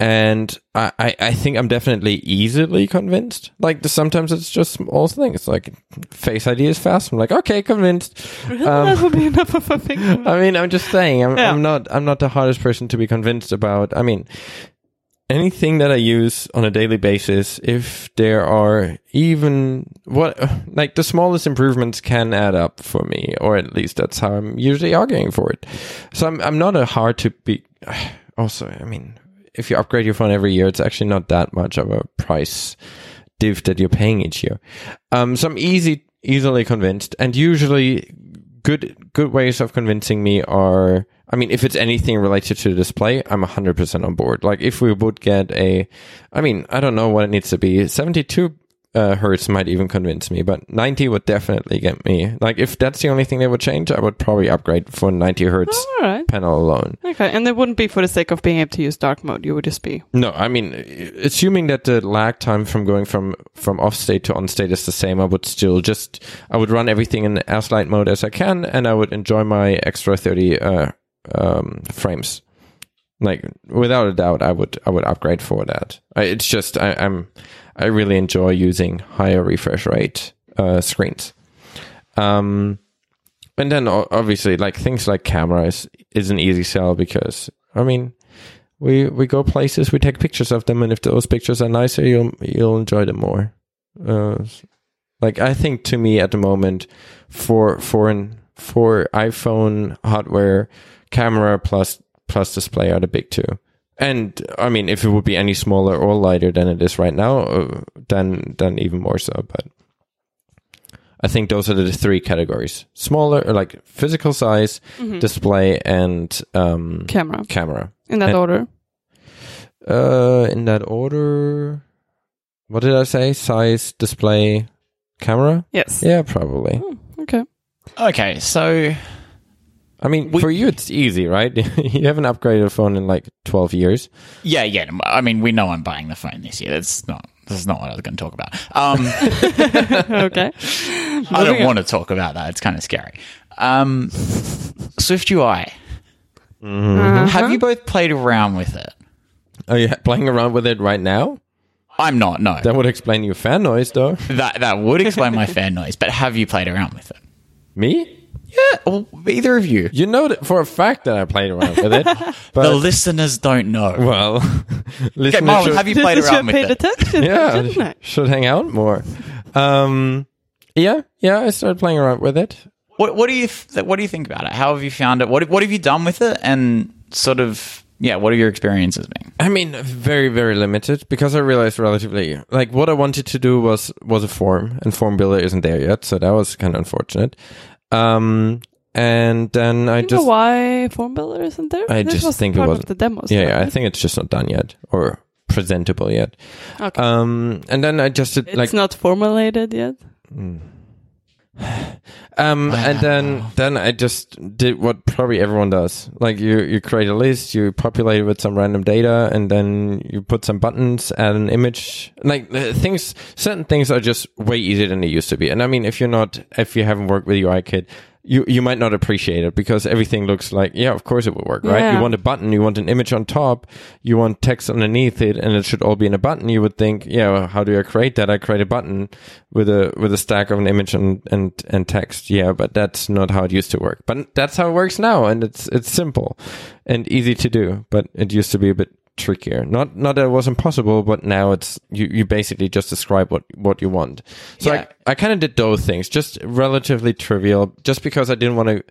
And I, I, I think I'm definitely easily convinced. Like sometimes it's just small things. Like Face ID is fast. I'm like, okay, convinced. Um, that would be enough of a thing. I mean, I'm just saying, I'm, Yeah. I'm not, I'm not the hardest person to be convinced about. I mean, anything that I use on a daily basis, if there are even what, like the smallest improvements can add up for me, or at least that's how I'm usually arguing for it. So I'm, I'm not a hard to be. Also, I mean, if you upgrade your phone every year, it's actually not that much of a price div that you're paying each year. Um, so I'm easy, easily convinced, and usually good good ways of convincing me are I mean if it's anything related to the display I'm 100% on board like if we would get a I mean I don't know what it needs to be 72 uh, hertz might even convince me but 90 would definitely get me like if that's the only thing they would change I would probably upgrade for 90 hertz All right. panel alone Okay, and it wouldn't be for the sake of being able to use dark mode. You would just be no I mean assuming that the lag time from going from from off state to on state is the same I would still just I would run everything in as light mode as I can and I would enjoy my extra 30 uh, um, frames like without a doubt I would I would upgrade for that I, it's just I, I'm I really enjoy using higher refresh rate uh, screens. Um and then obviously like things like cameras is an easy sell because I mean we we go places we take pictures of them and if those pictures are nicer you'll you'll enjoy them more. Uh, like I think to me at the moment for for an for iPhone hardware camera plus plus display are the big two and I mean if it would be any smaller or lighter than it is right now uh, then then even more so but I think those are the three categories smaller like physical size display and um camera camera in that And- order. uh, in that order. What did I say? Size, display, camera? Yes. Yeah, probably. Okay. Okay, so I mean, We- for you, it's easy, right? you haven't upgraded a phone in like 12 years. yeah, yeah. I mean, we know I'm buying the phone this year. That's not. That's not what I was going to talk about. Um, okay. I don't want to talk about that. It's kind of scary. Um, Swift UI. Uh-huh. Have you both played around with it? Are you playing around with it right now? I'm not. No, That would explain your fan noise, though. that that would explain my fan noise. But have you played around with it? Me? Yeah, well, either of you. You know that for a fact that I played around with it. The listeners don't know. well, Okay, listeners Marlon, should- have you played around with paid it? attention. yeah, didn't I? should hang out more. Um, yeah, yeah, I started playing around with it. What What do you th- What do you think about it? How have you found it? What What have you done with it? And sort of, yeah, what have your experiences been? I mean, very, very limited because I realized relatively like what I wanted to do was was a form, and Form Builder isn't there yet, so that was kind of unfortunate. Um, and then I just why Form Builder isn't there? I This just think it wasn't- the demos. yeah, though, yeah, I think it's just not done yet or presentable yet. Okay. Um, and then I just did it's like not formulated yet. Um, and then then I just did what probably everyone does. Like you you create a list, you populate it with some random data, and then you put some buttons, add an image. Like uh, things, certain things are just way easier than they used to be. And I mean, if you're not, if you haven't worked with UIKit, you you might not appreciate it because everything looks like yeah, of course it would work, right? Yeah. You want a button, you want an image on top, you want text underneath it, and it should all be in a button. You would think, yeah, well, how do I create that? I create a button with a with a stack of an image and and and text. Yeah, but that's not how it used to work. But that's how it works now, and it's it's simple and easy to do. But it used to be a bit trickier. Not not that it was impossible, but now it's you you basically just describe what what you want. So Yeah. I I kind of did those things, just relatively trivial, just because I didn't want to.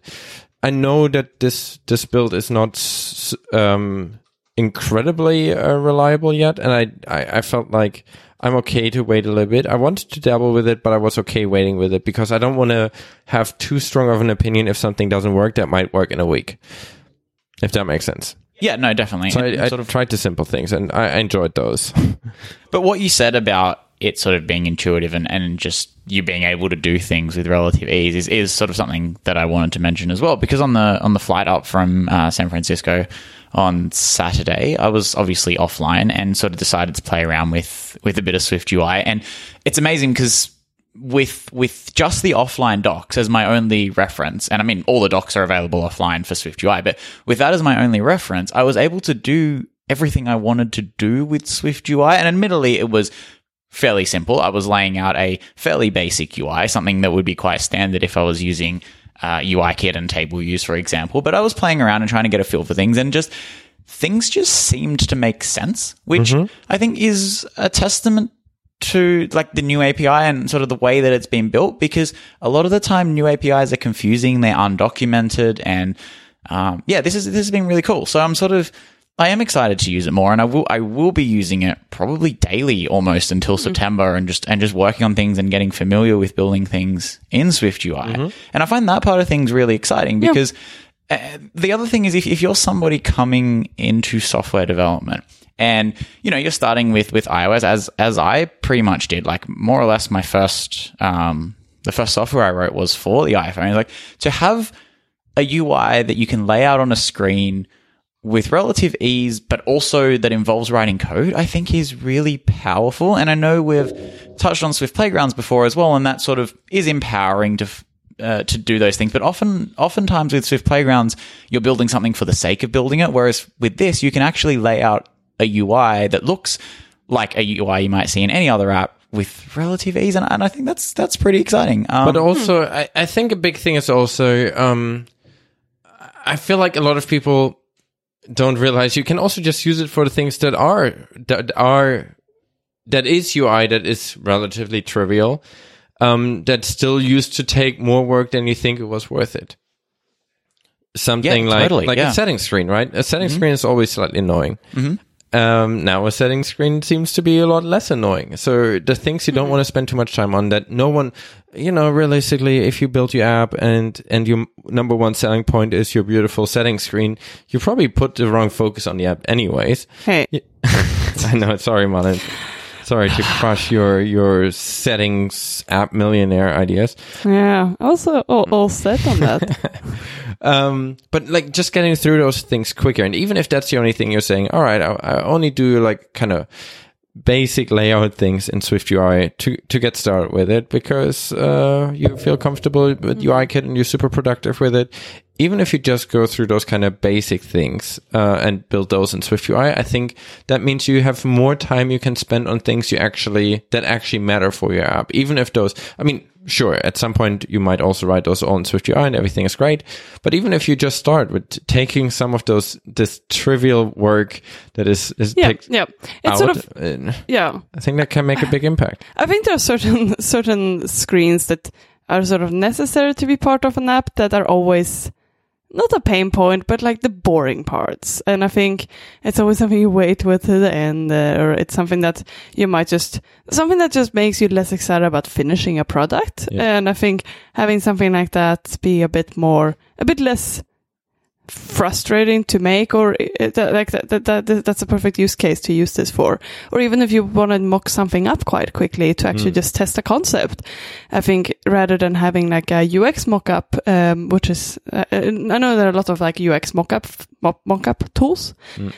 I know that this this build is not um incredibly uh, reliable yet, and I, I I felt like I'm okay to wait a little bit. I wanted to dabble with it, but I was okay waiting with it because I don't want to have too strong of an opinion if something doesn't work that might work in a week. If that makes sense. Yeah, no, definitely. So I, I sort of, tried to simple things, and I, enjoyed those. but what you said about it sort of being intuitive and, and just you being able to do things with relative ease is, is sort of something that I wanted to mention as well. Because on the on the flight up from uh, San Francisco on Saturday. I was obviously offline and sort of decided to play around with with a bit of Swift UI, and it's amazing because with with just the offline docs as my only reference, and I mean all the docs are available offline for Swift UI, but with that as my only reference, I was able to do everything I wanted to do with Swift UI, and admittedly, it was fairly simple. I was laying out a fairly basic UI, something that would be quite standard if I was using uh, UIKit and table views, for example. But I was playing around and trying to get a feel for things, and just things just seemed to make sense, which I think is a testament to like the new API and sort of the way that it's been built. Because a lot of the time, new APIs are confusing, they're undocumented, and um, yeah, this is this has been really cool. So I'm sort of I am excited to use it more, and I will I will be using it probably daily almost until September, and just and just working on things and getting familiar with building things in Swift UI. And I find that part of things really exciting because uh, the other thing is if, if you're somebody coming into software development and you know you're starting with with iOS as as I pretty much did, like more or less my first um the first software I wrote was for the iPhone. Like to have a UI that you can lay out on a screen with relative ease, but also that involves writing code, I think is really powerful. And I know we've touched on Swift Playgrounds before as well, and that sort of is empowering to uh, to do those things. But often, oftentimes with Swift Playgrounds, you're building something for the sake of building it. Whereas with this, you can actually lay out a UI that looks like a UI you might see in any other app with relative ease, and, and I think that's that's pretty exciting. Um, But also, I, I think a big thing is also, um, I feel like a lot of people don't realize you can also just use it for the things that are that are that is UI that is relatively trivial. Um, that still used to take more work than you think it was worth it. Something Yeah, like totally, like yeah. Mm-hmm. a setting screen, right? A setting screen is always slightly annoying. Um, now a setting screen seems to be a lot less annoying. So the things you don't want to spend too much time on that no one, you know, realistically, if you build your app and, and your number one selling point is your beautiful setting screen, you probably put the wrong focus on the app anyways. Hey, I know. Sorry, Malin. Sorry to crush your, your settings app millionaire ideas. yeah, also all, all set on that. Um, but like just getting through those things quicker. And even if that's the only thing you're saying, all right, I, I only do like kind of basic layout things in Swift UI to, to get started with it because, uh, you feel comfortable with UIKit and you're super productive with it. Even if you just go through those kind of basic things, uh, and build those in Swift UI, I think that means you have more time you can spend on things you actually, that actually matter for your app. Even if those, I mean, sure, at some point you might also write those all in Swift UI and everything is great. But even if you just start with taking some of those, this trivial work that is, is Yeah, yeah. It's out, sort of uh, yeah. I think that can make a big impact. I think there are certain certain screens that are sort of necessary to be part of an app that are always not a pain point, but like the boring parts. And I think it's always something you wait with to the end, uh, or it's something that you might just something that just makes you less excited about finishing a product. Yeah. And I think having something like that be a bit more, a bit less frustrating to make or uh, like that, that, that that's a perfect use case to use this for or even if you want to mock something up quite quickly to actually just test a concept i think rather than having like a ux mockup um, which is uh, i know there are a lot of like ux mockup mock- mockup tools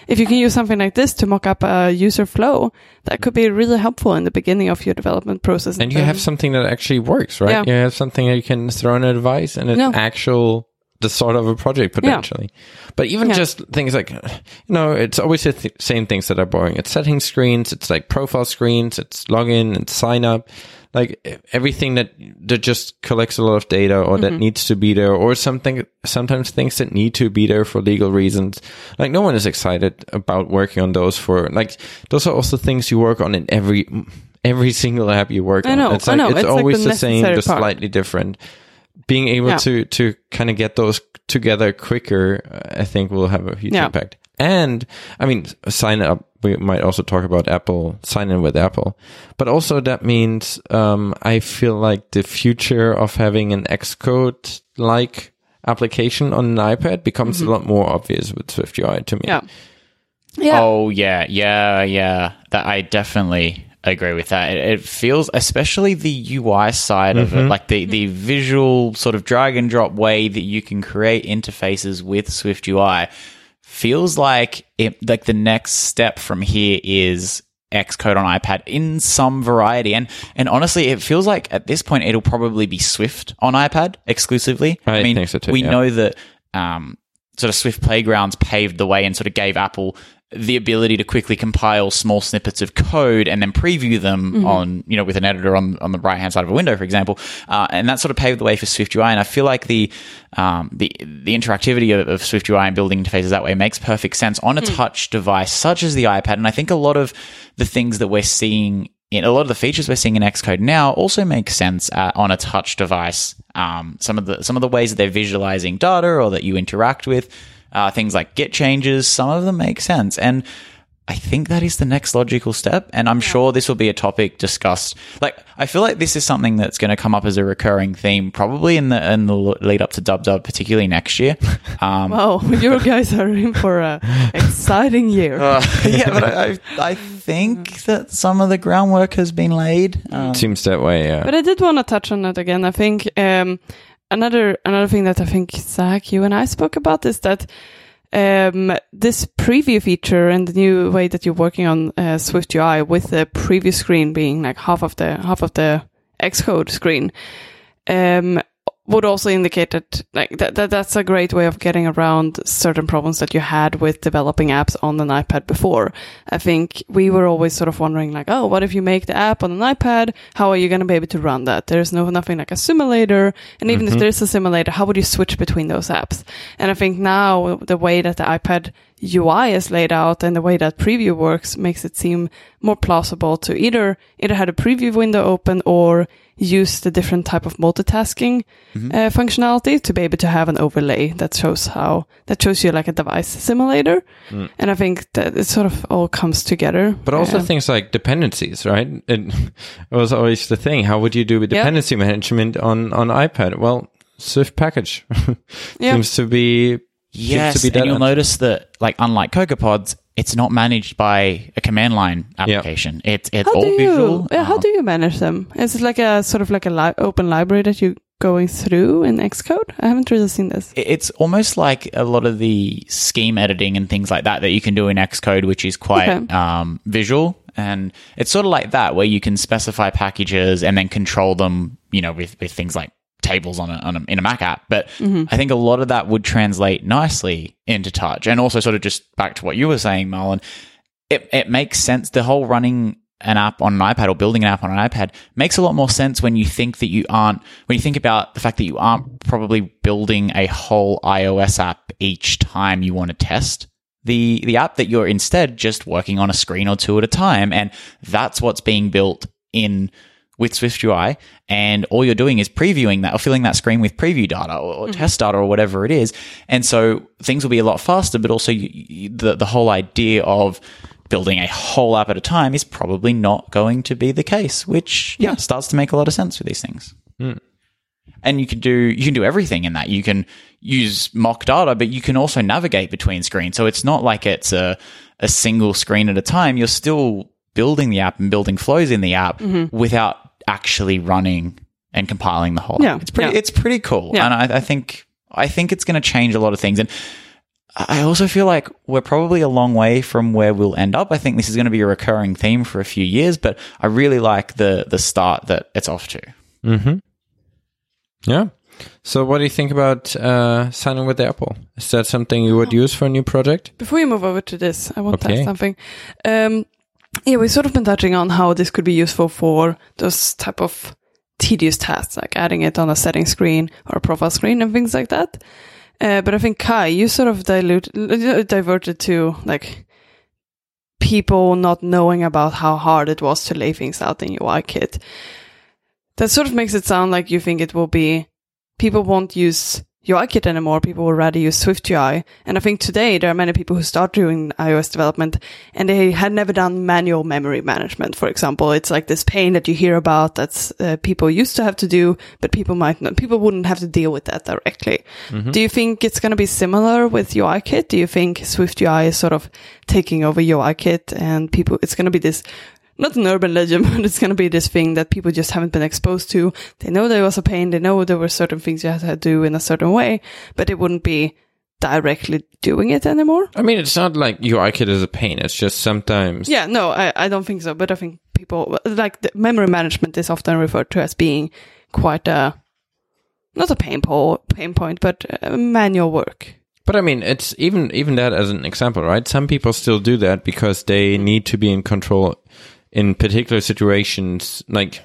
if you can use something like this to mock up a user flow that could be really helpful in the beginning of your development process And you have something that actually works, right? Yeah. You have something that you can throw in a device and it's No. actual the sort of a project potentially. But even Yeah. just things like, you know, it's always the th- same things that are boring. It's setting screens, it's like profile screens, it's login and sign up, like everything that that just collects a lot of data or Mm-hmm. that needs to be there, or something. Sometimes things that need to be there for legal reasons. Like no one is excited about working on those for like those are also things you work on in every. Every single app you work I on, know, it's I know. it's, It's like always the the same, just slightly different being able Yeah. to to kind of get those together quicker, I think will have a huge Yeah. impact. And I mean, sign up. We might also talk about Apple sign in with Apple, but also that means um, I feel like the future of having an Xcode like application on an iPad becomes a lot more obvious with Swift UI to me. Mm-hmm. yeah yeah Oh yeah, yeah, yeah. That I definitely agree with that. It, it feels, especially the UI side of it, like the the visual sort of drag and drop way that you can create interfaces with Swift UI, feels like it, like the next step from here is Xcode on iPad in some variety. And and honestly, it feels like at this point it'll probably be Swift on iPad exclusively. I mean, think so too, we yeah. know that um, sort of Swift Playgrounds paved the way and sort of gave Apple the ability to quickly compile small snippets of code and then preview them on, you know, with an editor on, on the right hand side of a window, for example. Uh, and that sort of paved the way for Swift UI. And I feel like the, um, the, the interactivity of, of Swift UI and building interfaces that way makes perfect sense on a touch device such as the iPad. And I think a lot of the things that we're seeing in a lot of the features we're seeing in Xcode now also make sense uh, on a touch device. Um, some of the some of the ways that they're visualizing data or that you interact with uh, things like Git changes, some of them make sense, and I think that is the next logical step. And I'm sure this will be a topic discussed. Like I feel like this is something that's going to come up as a recurring theme, probably in the in the lead up to Dub Dub, particularly next year. Um, Wow, you guys are in for a exciting year. uh, yeah, but I, I, I think that some of the groundwork has been laid. Um, Seems that way. Yeah. But I did want to touch on it again. I think um, another another thing that I think Zach, you and I spoke about is that um, this preview feature and the new way that you're working on uh, Swift UI with the preview screen being like half of the half of the Xcode screen. Um, would also indicate that like that, that that's a great way of getting around certain problems that you had with developing apps on an iPad before. I think we were always sort of wondering like, oh, what if you make the app on an iPad? How are you going to be able to run that? There's no nothing like a simulator, and even if mm-hmm. there's a simulator, how would you switch between those apps? And I think now the way that the iPad UI is laid out and the way that preview works makes it seem more plausible to either either have a preview window open or use the different type of multitasking uh, functionality to be able to have an overlay that shows how that shows you like a device simulator. And I think that it sort of all comes together. But also Uh, things like dependencies, right? It, it was always the thing. How would you do with Yeah. dependency management on on iPad? Well, Swift package Yeah. seems to be Yes, to be and you'll notice that, like, unlike CocoaPods, it's not managed by a command line application. It's it's how all do you visual. yeah, how Um, do you manage them? Is it like a sort of like a li- open library that you going through in Xcode? I haven't really seen this. it's almost like a lot of the scheme editing and things like that that you can do in Xcode, which is quite Okay. um, visual. And it's sort of like that, where you can specify packages and then control them, you know, with, with things like tables on a, on a in a Mac app. But mm-hmm. I think a lot of that would translate nicely into touch. And also, sort of just back to what you were saying, Marlon, it, it makes sense. The whole running an app on an iPad or building an app on an iPad makes a lot more sense when you think that you aren't, when you think about the fact that you aren't probably building a whole iOS app each time you want to test the, the app, that you're instead just working on a screen or two at a time. And that's what's being built in with Swift UI, and all you're doing is previewing that or filling that screen with preview data or, or mm-hmm. test data or whatever it is. And so things will be a lot faster, but also you, you, the, the whole idea of building a whole app at a time is probably not going to be the case, which yeah, starts to make a lot of sense for these things. Mm. And you can do you can do everything in that. You can use mock data, but you can also navigate between screens. So it's not like it's a a single screen at a time. You're still building the app and building flows in the app mm-hmm. without actually running and compiling the whole Yeah, app. It's pretty yeah. it's pretty cool. Yeah. And I, I think I think it's going to change a lot of things. And I also feel like we're probably a long way from where we'll end up. I think this is going to be a recurring theme for a few years, but I really like the the start that it's off to. Hmm. Yeah. So, what do you think about uh, sign in with Apple? Is that something you would use for a new project? Before you move over to this, I want to Okay. ask something. Um, yeah, we've sort of been touching on how this could be useful for those type of tedious tasks, like adding it on a setting screen or a profile screen and things like that. Uh, but I think Kai, you sort of dilute, diverted to like people not knowing about how hard it was to lay things out in UIKit. That sort of makes it sound like you think it will be people won't use UIKit anymore. People will rather use Swift UI. And I think today there are many people who start doing iOS development and they had never done manual memory management, for example. It's like this pain that you hear about that uh, people used to have to do, but people might not, people wouldn't have to deal with that directly. Do you think it's going to be similar with UIKit? Do you think Swift UI is sort of taking over UIKit and people, it's going to be this not an urban legend, but it's going to be this thing that people just haven't been exposed to. They know there was a pain. They know there were certain things you had to do in a certain way, but it wouldn't be directly doing it anymore. I mean, it's not like UIKit is a pain. It's just sometimes. Yeah, no, I, I don't think so. But I think people like the memory management is often referred to as being quite a not a pain, po- pain point, but manual work. But I mean, it's even even that as an example, right? Some people still do that because they need to be in control in particular situations, like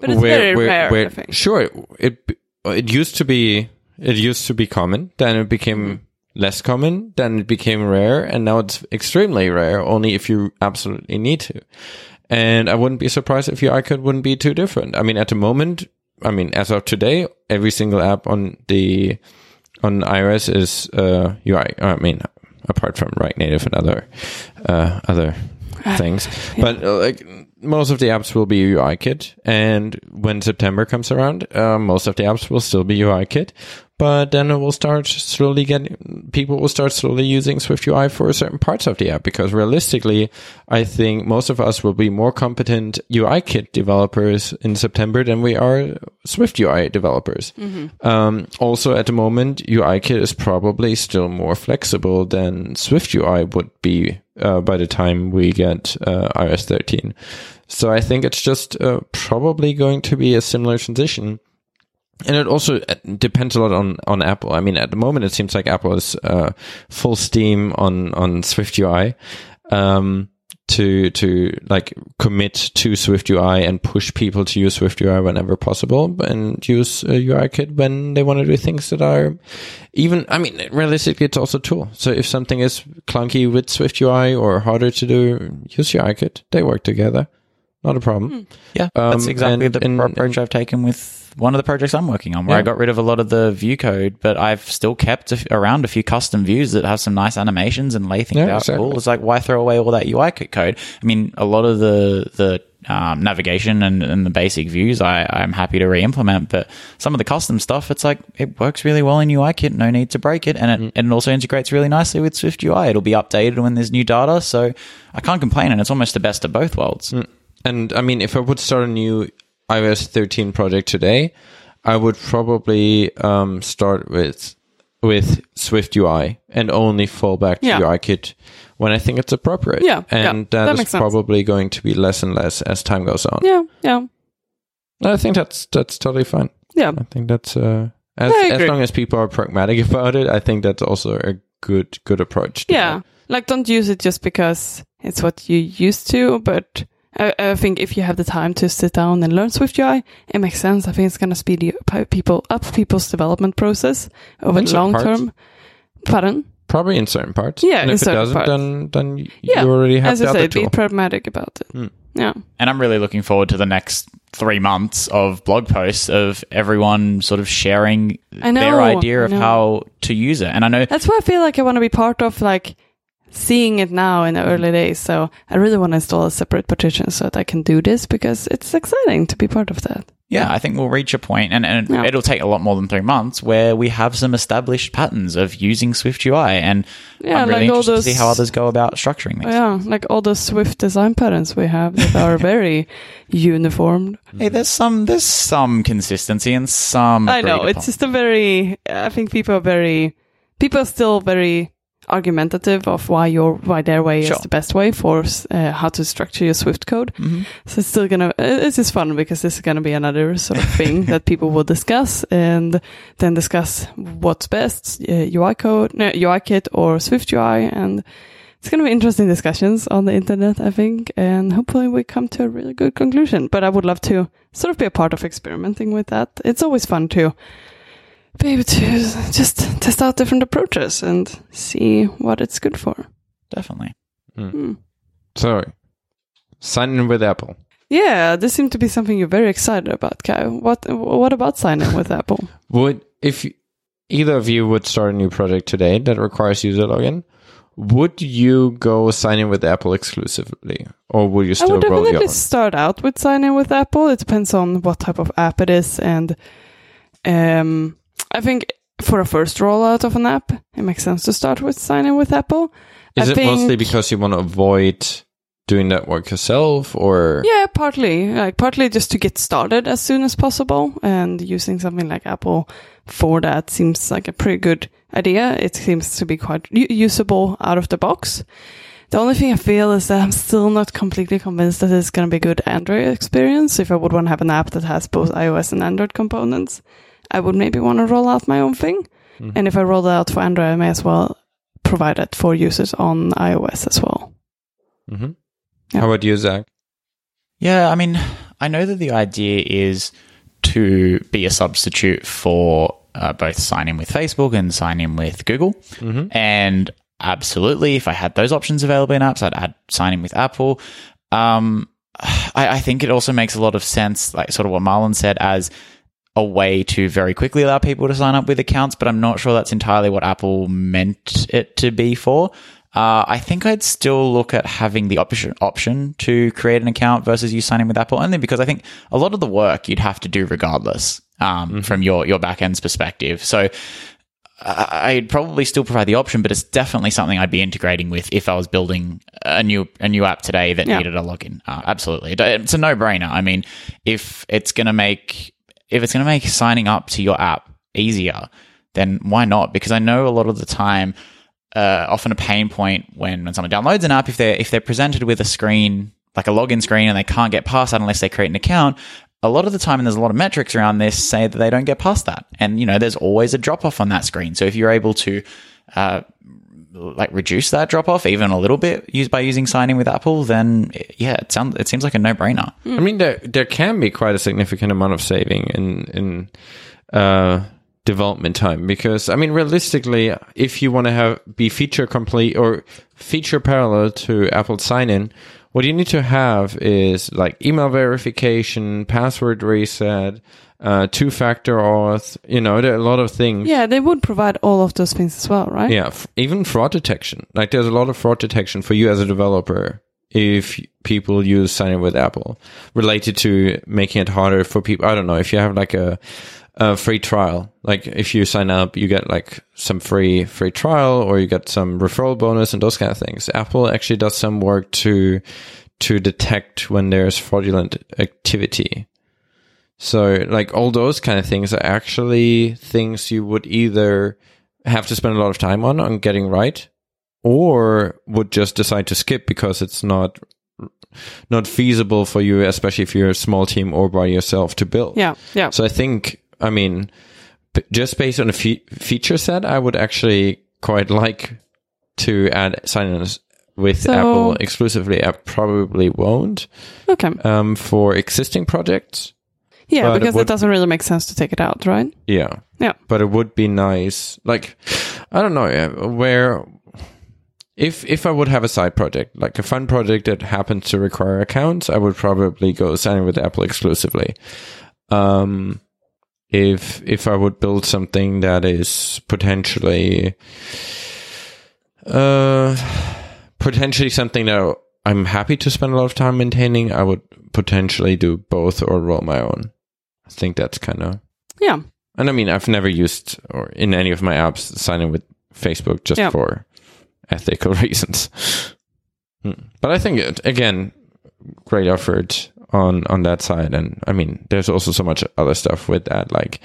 But it's very rare, I think. Sure, it it used to be it used to be common, then it became Mm-hmm. less common, then it became rare, and now it's extremely rare. Only if you absolutely need to. And I wouldn't be surprised if UIKit wouldn't be too different. I mean, at the moment, I mean, as of today, every single app on the on iOS is uh, UI. I mean, apart from React Native and other uh, other things, but uh, like most of the apps will be UIKit. And when September comes around, uh, most of the apps will still be UIKit. But then it will start slowly getting people will start slowly using Swift UI for certain parts of the app because realistically, I think most of us will be more competent UIKit developers in September than we are Swift UI developers. Um, also, at the moment, UIKit is probably still more flexible than Swift UI would be uh, by the time we get uh, iOS 13. So I think it's just uh, probably going to be a similar transition. And it also uh, depends a lot on, on Apple. I mean, at the moment, it seems like Apple is uh, full steam on on Swift UI um, to to like commit to Swift UI and push people to use Swift UI whenever possible, and use uh, UIKit when they want to do things that are even. I mean, realistically, it's also a tool. So if something is clunky with Swift UI or harder to do, use UIKit. They work together. Not a problem. Yeah, that's Um, exactly and- the and- approach I've taken with one of the projects I'm working on, where Yeah. I got rid of a lot of the view code, but I've still kept a around a few custom views that have some nice animations and lay things Yeah, out exactly. cool. It's like why throw away all that UI code? I mean, a lot of the the um, navigation and, and the basic views I, I'm happy to re-implement, but some of the custom stuff, it's like it works really well in UIKit. No need to break it, and it, and it also integrates really nicely with Swift UI. It'll be updated when there's new data, so I can't complain, and it's almost the best of both worlds. And I mean, if I would start a new iOS 13 project today, I would probably um, start with with Swift UI and only fall back to Yeah. UIKit when I think it's appropriate. Yeah, yeah, and that that is probably going to be less and less as time goes on. Yeah, yeah, I think that's that's totally fine. yeah. I think that's uh, as as long as people are pragmatic about it. I think that's also a good good approach. to Yeah, like don't use it just because it's what you used to, but I, I think if you have the time to sit down and learn Swift UI, it makes sense. I think it's going to speed you, people up people's development process over In the long parts. term. Pardon? Probably in certain parts. Yeah, and in if it certain doesn't, parts. then then y- Yeah, you already have As the I other said, be tool. pragmatic about it. Hmm. Yeah, And I'm really looking forward to the next three months of blog posts of everyone sort of sharing know, their idea of how to use it. And I know that's why I feel like I want to be part of like seeing it now in the mm-hmm. early days. So I really want to install a separate partition so that I can do this because it's exciting to be part of that. Yeah, I think we'll reach a point, and, and Yeah. it'll take a lot more than three months, where we have some established patterns of using Swift UI, and Yeah, I'm really like interested those- to see how others go about structuring this. Yeah, like all the Swift design patterns we have that are very uniformed. Hey, there's some there's some consistency and some. I know it's upon. just a very. I think people are very. People are still very argumentative of why your why their way Sure. is the best way for uh, how to structure your Swift code. Mhm. So it's still gonna. This is fun because this is gonna be another sort of thing that people will discuss and then discuss what's best, uh, UI code, no, UIKit or Swift UI, and it's gonna be interesting discussions on the internet, I think, and hopefully we come to a really good conclusion. But I would love to sort of be a part of experimenting with that. It's always fun to be able to just test out different approaches and see what it's good for. Definitely. Hmm. So, sign in with Apple. Yeah, this seemed to be something you're very excited about, Kai. What what about sign in with Apple? Would if you- either of you would start a new project today that requires user login, would you go sign in with Apple exclusively, or would you I still would roll your definitely own? start out with sign in with Apple. It depends on what type of app it is, and um, I think for a first rollout of an app, it makes sense to start with sign in with Apple. Is I it mostly because you want to avoid doing that work yourself, or Yeah, partly. Like partly just to get started as soon as possible and using something like Apple for that seems like a pretty good idea. It seems to be quite usable out of the box. The only thing I feel is that I'm still not completely convinced that it's going to be a good Android experience. If I would want to have an app that has both iOS and Android components, I would maybe want to roll out my own thing. Mhm. And if I roll it out for Android, I may as well provide it for users on iOS as well. Mhm. Yeah. How about you, Zach? Yeah, I mean, I know that the idea is to be a substitute for uh, both sign in with Facebook and sign in with Google. Mhm. And absolutely, if I had those options available in apps, I'd add sign in with Apple. Um, I, I think it also makes a lot of sense, like sort of what Marlon said, as a way to very quickly allow people to sign up with accounts, but I'm not sure that's entirely what Apple meant it to be for. Uh, I think I'd still look at having the option option to create an account versus you signing with Apple, only because I think a lot of the work you'd have to do regardless um, from your your backend's perspective. So I- I'd probably still provide the option, but it's definitely something I'd be integrating with if I was building a new a new app today that Yeah. needed a login. Uh, absolutely, it's a no brainer. I mean, if it's going to make if it's going to make signing up to your app easier, then why not? Because I know a lot of the time, uh, often a pain point when, when someone downloads an app, if they're if they're presented with a screen like a login screen and they can't get past that unless they create an account. A lot of the time, and there's a lot of metrics around this, say that they don't get past that, and you know there's always a drop off on that screen. So if you're able to uh, like reduce that drop off even a little bit used by using sign in with Apple, then yeah, it sounds it seems like a no brainer. I mean, there there can be quite a significant amount of saving in in uh, development time because I mean, realistically, if you want to have be feature complete or feature parallel to Apple Sign In, what you need to have is like email verification, password reset, uh, two factor auth. You know, there are a lot of things. Yeah, they would provide all of those things as well, right? Yeah, f- even fraud detection. Like there's a lot of fraud detection for you as a developer if people use sign in with Apple related to making it harder for people. I don't know if you have like a, a free trial. Like if you sign up, you get like some free free trial or you get some referral bonus and those kind of things. Apple actually does some work to to detect when there's fraudulent activity. So like all those kind of things are actually things you would either have to spend a lot of time on on getting right or would just decide to skip because it's not not feasible for you especially if you're a small team or by yourself to build. Yeah, yeah. So I think I mean just based on a fe- feature set I would actually quite like to add sign-ins with So- Apple exclusively. I probably won't Okay. um, for existing projects. Yeah, but it because would- it doesn't really make sense to take it out, right? Yeah. Yeah. But it would be nice. Like, I don't know, yeah, where if if I would have a side project, like a fun project that happens to require accounts, I would probably go sign with Apple exclusively. Um, if if I would build something that is potentially, uh, potentially something that I'm happy to spend a lot of time maintaining, I would potentially do both or roll my own. I think that's kind of Yeah. and I mean, I've never used or in any of my apps signing with Facebook just Yeah. for ethical reasons. Hmm. But I think it, again, great effort on on that side. And I mean, there's also so much other stuff with that, like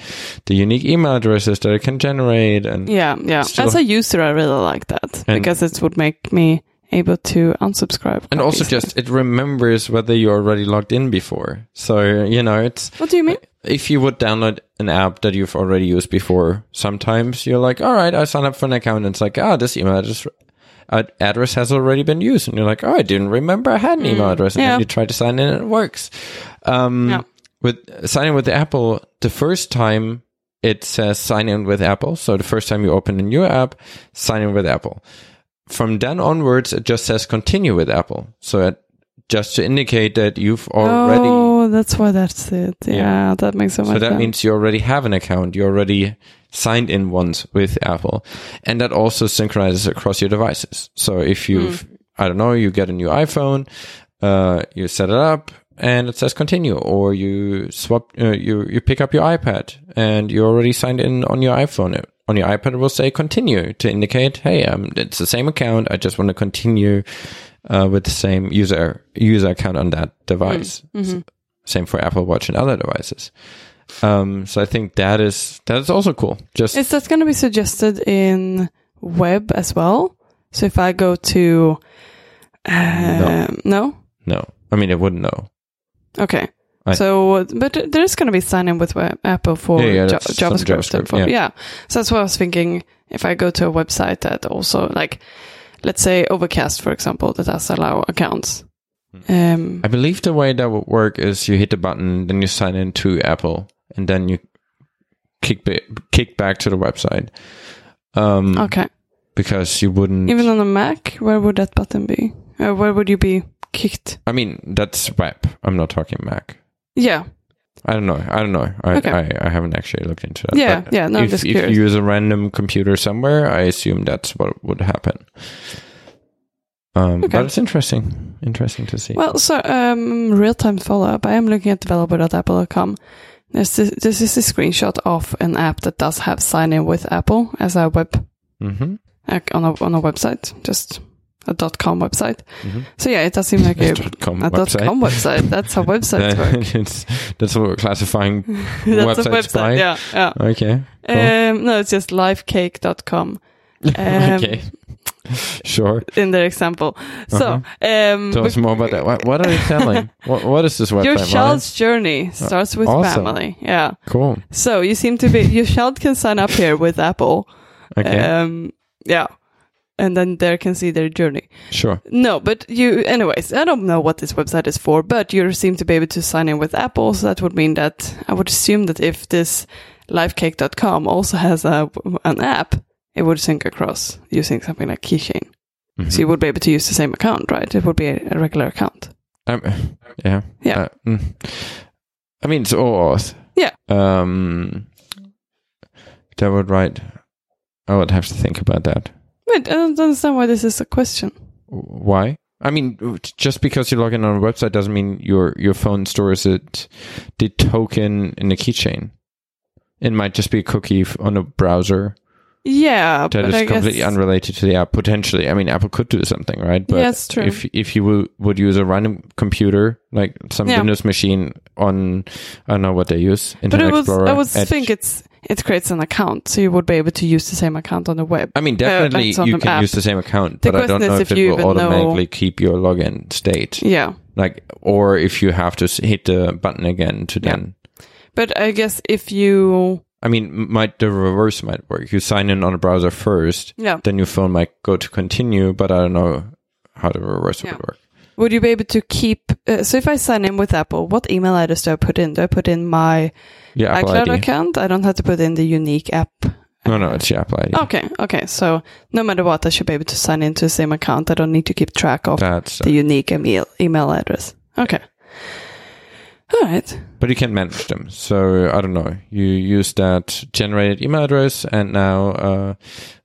the unique email addresses that it can generate, and Yeah, yeah. Still- As a user, I really like that because it would make me able to unsubscribe. and also easily. just it remembers whether you're already logged in before. So you know, it's What do you mean? If you would download an app that you've already used before, sometimes you're like, all right, I sign up for an account. And it's like, ah, this email address, uh, address has already been used. And you're like, oh, I didn't remember I had an email address. And Mm. yeah. then you try to sign in and it works. Um, Yeah. With sign in with Apple, the first time it says sign in with Apple. So the first time you open a new app, sign in with Apple. From then onwards, it just says continue with Apple. So it, just to indicate that you've already Oh, that's why that's it. Yeah, Yeah. that makes so much so that sense. means you already have an account. You already signed in once with Apple. And that also synchronizes across your devices. So if you've, I don't know, you get a new iPhone, uh, you set it up and it says continue or you swap, uh, you, you pick up your iPad and you already signed in on your iPhone. On your iPad, it will say continue to indicate, hey, um, it's the same account. I just want to continue, uh, with the same user, user account on that device. S- Same for Apple Watch and other devices Um, so I think that is that is also cool. Just Is that going to be suggested in web as well? So if I go to, um, no. no, I mean it wouldn't know. Okay. I- so, but there's going to be sign in with web, Apple for Yeah, yeah, Ja- JavaScript. JavaScript, for, yeah. yeah. So that's what I was thinking. If I go to a website that also, like, let's say Overcast, for example, that does allow accounts. Hmm. Um, I believe the way that would work is you hit the button, then you sign in to Apple, and then you kick ba- kick back to the website. Um, okay. because you wouldn't. Even on a Mac, where would that button be? Uh, where would you be kicked? I mean, that's web. I'm not talking Mac. Yeah. I don't know. I don't know. I, Okay. I, I haven't actually looked into that. Yeah, but yeah, no, if, just if you use a random computer somewhere, I assume that's what would happen. Um, Okay. But it's interesting. Interesting to see. Well, so um, real time follow up. I am looking at developer.apple.com. This, this is a screenshot of an app that does have sign in with Apple as a web mm-hmm. uh, on a on a website, just a dot .com website. Mhm. So yeah, it does seem like a, .com a website. .com website. That's how websites work. it's, that's what we're classifying. That's a website. by? Yeah, yeah. Okay. Cool. Um, no, it's just lifecake.com. Um, okay. Sure. in their example. So, um, Tell us more about that. What, what are they selling? what, what is this website? your child's journey starts with awesome. family. Yeah. Cool. So you seem to be your child can sign up here with Apple. Okay. Um, yeah. And then there can see their journey. sure. No, but you, anyways, I don't know what this website is for, but you seem to be able to sign in with Apple. So that would mean that I would assume that if this lifecake.com also has a, an app, it would sync across using something like Keychain. Mhm. So you would be able to use the same account, right? It would be a, regular account. Um, yeah. Yeah. Uh, mm. I mean, it's all. Yeah. Um, that would write. I would have to think about that. Wait, I don't understand why this is a question. Why? I mean, just because you log in on a website doesn't mean your your phone stores it the token in the keychain. It might just be a cookie on a browser Yeah, that is I completely guess, unrelated to the app. Potentially, I mean, Apple could do something, right? But it's true. if if you would, would use a random computer like some Yeah. Windows machine on, I don't know what they use, but it was, Explorer. I was Edge. think it's it creates an account, so you would be able to use the same account on the web. I mean, uh, definitely it's on you can app. use the same account, The but I don't know if, if it will even know- automatically keep your login state. Yeah, like or if you have to hit the button again to Yeah. then but I guess if you i mean might the reverse might work you sign in on a browser first yeah, then your phone might go to continue but i don't know how the reverse Yeah. would work would you be able to keep? Uh, so if I sign in with Apple, what email address do I put in? Do I put in my yeah iCloud id account? I don't have to put in the unique app. no no it's your apple id Okay, okay. So no matter what, I should be able to sign into the same account. I don't need to keep track of that's the unique email email address. Okay. All right. but you can manage them so i don't know you use that generated email address and now uh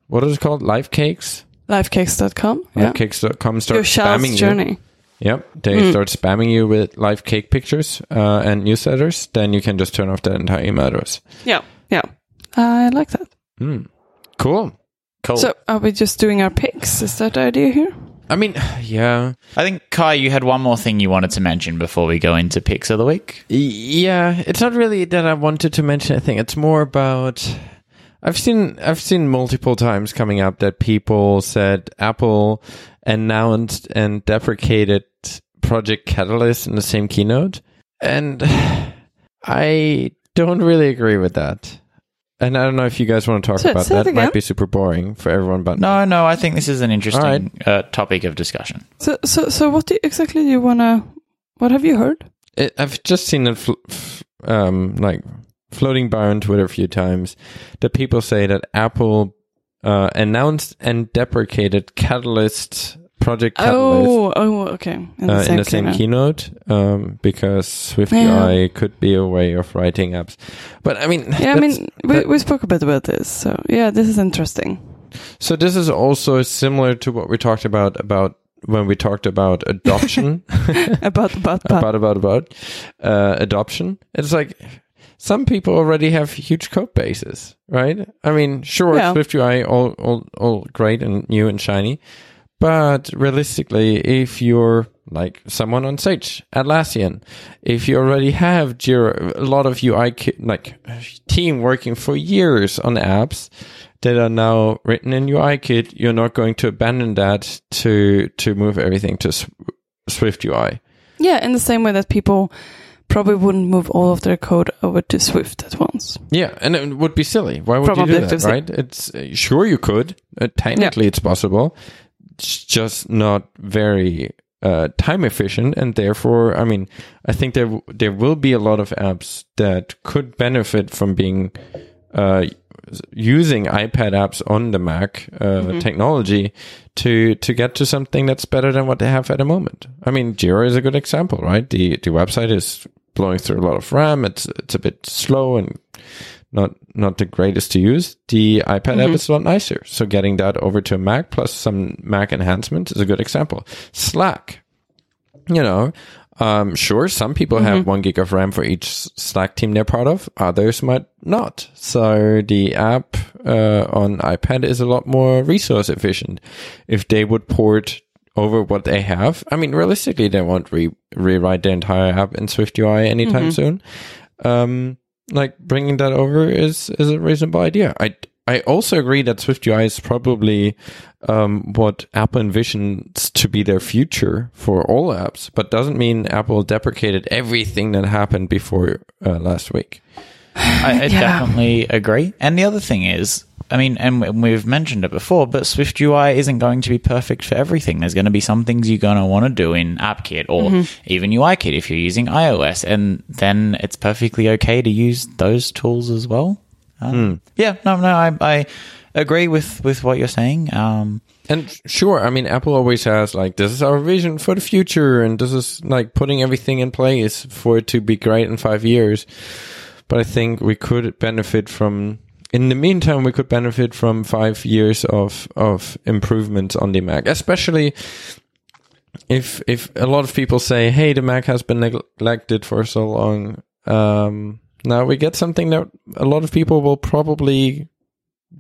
what is it called live cakes Lifecakes.com. Yeah. livecakes.com start Your child's spamming you journey. Yep, they Mm. start spamming you with live cake pictures uh, and newsletters. Then you can just turn off that entire email address. Yeah. Yeah. I like that. Hmm. Cool. Cool. So are we just doing our picks? Is that the idea here? I mean, yeah, I think Kai, you had one more thing you wanted to mention before we go into picks of the week. Yeah. It's not really that I wanted to mention anything. It's more about I've seen I've seen multiple times coming up that people said Apple announced and deprecated Project Catalyst in the same keynote, and I don't really agree with that. And I don't know if you guys want to talk Say- about say it that. It might be super boring for everyone, but No, no, I think this is an interesting All uh, topic of discussion. So so so what do you, exactly do you wanna? What have you heard? it, I've just seen it fl- f- um, like floating by on Twitter a few times that people say that Apple uh, announced and deprecated Catalyst Project Catalyst Oh oh okay. In uh, in the same keynote. um, because Swift Yeah. UI could be a way of writing apps. But I mean, Yeah, I mean we we spoke a bit about this. So yeah, this is interesting. so this is also similar to what we talked about about when we talked about adoption. about about about. about about about uh, adoption. It's like some people already have huge code bases, right? I mean, sure, Yeah. Swift UI all, all all great and new and shiny, but realistically, if you're like someone on Sage, Atlassian. If you already have Jira, a lot of UI like team working for years on apps that are now written in UIKit, you're not going to abandon that to to move everything to Swift UI. Yeah, in the same way that people probably wouldn't move all of their code over to Swift at once. Yeah, and it would be silly. Why would From you do that, right? It's uh, sure you could. Uh, technically, it's possible. It's just not very uh, time efficient, and therefore, I mean, I think there there will be a lot of apps that could benefit from being uh, using iPad apps on the Mac uh, technology to to get to something that's better than what they have at the moment. I mean, Jira is a good example, right? The the website is blowing through a lot of RAM. It's it's a bit slow and not not the greatest to use. The iPad app is a lot nicer. So getting that over to a Mac plus some Mac enhancements is a good example. Slack, you know, um, sure, some people have one gig of RAM for each Slack team they're part of. Others might not. So the app uh, on iPad is a lot more resource efficient. If they would port over what they have, I mean, realistically, they won't re- rewrite the entire app in Swift UI anytime soon. Um, like bringing that over is is a reasonable idea. I I also agree that SwiftUI is probably um, what Apple envisions to be their future for all apps, but doesn't mean Apple deprecated everything that happened before uh, last week. I, I Yeah. definitely agree. And the other thing is, I mean, and we've mentioned it before, but SwiftUI isn't going to be perfect for everything. There's going to be some things you're going to want to do in AppKit or even UIKit if you're using iOS, and then it's perfectly okay to use those tools as well. Um, Yeah, no, no, I, I agree with with what you're saying. Um, And sure, I mean, Apple always has like, this is our vision for the future, and this is like putting everything in place for it to be great in five years. But I think we could benefit from, in the meantime, we could benefit from five years of, of improvements on the Mac, especially if, if a lot of people say, hey, the Mac has been neglected for so long. Um, now we get something that a lot of people will probably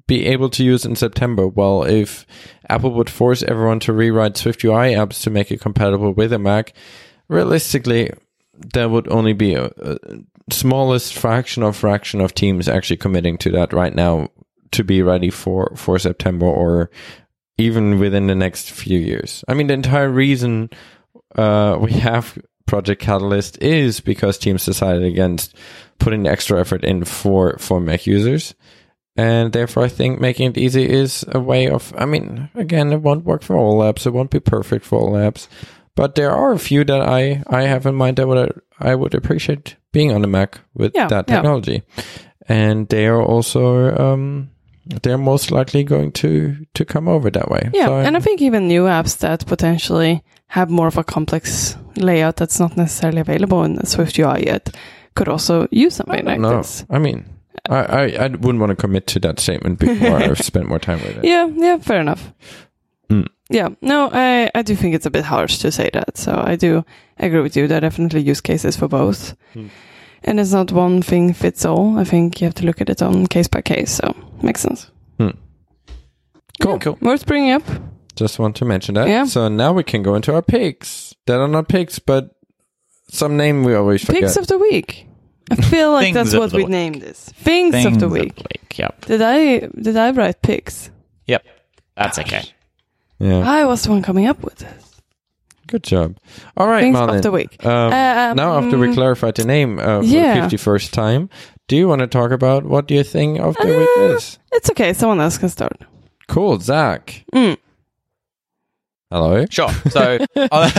be able to use in September. Well, if Apple would force everyone to rewrite SwiftUI apps to make it compatible with a Mac, realistically, there would only be a, a smallest fraction of fraction of teams actually committing to that right now to be ready for for September or even within the next few years. I mean, the entire reason uh, we have Project Catalyst is because teams decided against putting the extra effort in for for Mac users. And therefore, I think making it easy is a way of. I mean, again, it won't work for all apps. It won't be perfect for all apps, but there are a few that I I have in mind that would I would appreciate being on the Mac with Yeah, that yeah. technology, and they are also um they're most likely going to to come over that way. Yeah, So and I think even new apps that potentially have more of a complex layout that's not necessarily available in the SwiftUI yet could also use something like no, this. I mean, I, I I wouldn't want to commit to that statement before I've spent more time with it. Yeah, yeah, fair enough. Yeah, no, I, I do think it's a bit harsh to say that. So I do agree with you. There are definitely use cases for both. Mm. And it's not one thing fits all. I think you have to look at it on case by case. So makes sense. Cool. cool. Worth bringing up. Just want to mention that. Yeah. So now we can go into our picks that are not picks, but some name we always forget. Picks of the week. I feel like that's what we week. named this. Things, Things of the week. Yep. Did I did I write picks? Yep. That's okay. Yeah. I was the one coming up with this. Good job. All right, Things Malin. of the week. Um, Um, now, after we clarified the name uh, for yeah. the 51st time, do you want to talk about what do you think of the week Uh, is? It's okay. Someone else can start. Cool, Zach. Mm. Hello. Sure. So, uh,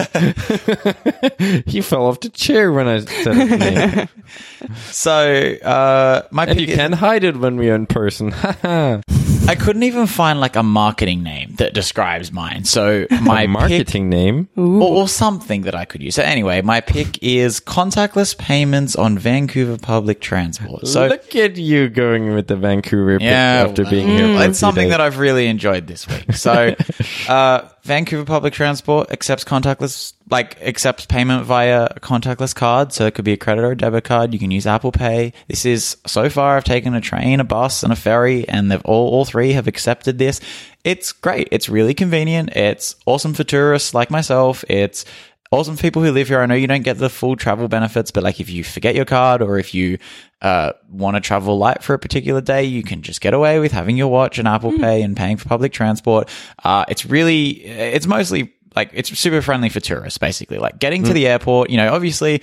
he fell off the chair when I said his name. so uh, my and pick you is- can't hide it when we're in person. I couldn't even find like a marketing name that describes mine. So my marketing name. or, or something that I could use. So anyway, my pick is contactless payments on Vancouver public transport. So Look at you going with the Vancouver pick Yeah, after being here. It's something days. that I've really enjoyed this week. So, uh, Vancouver Public Transport accepts contactless, like accepts payment via a contactless card. So it could be a credit or a debit card. You can use Apple Pay. This is so far. I've taken a train, a bus, and a ferry, and they've all all three have accepted this. It's great. It's really convenient. It's awesome for tourists like myself. It's awesome for people who live here. I know you don't get the full travel benefits, but like if you forget your card or if you uh, want to travel light for a particular day, you can just get away with having your watch and Apple Pay and paying for public transport. Uh, it's really, it's mostly like it's super friendly for tourists, basically. Like getting to the airport, you know, obviously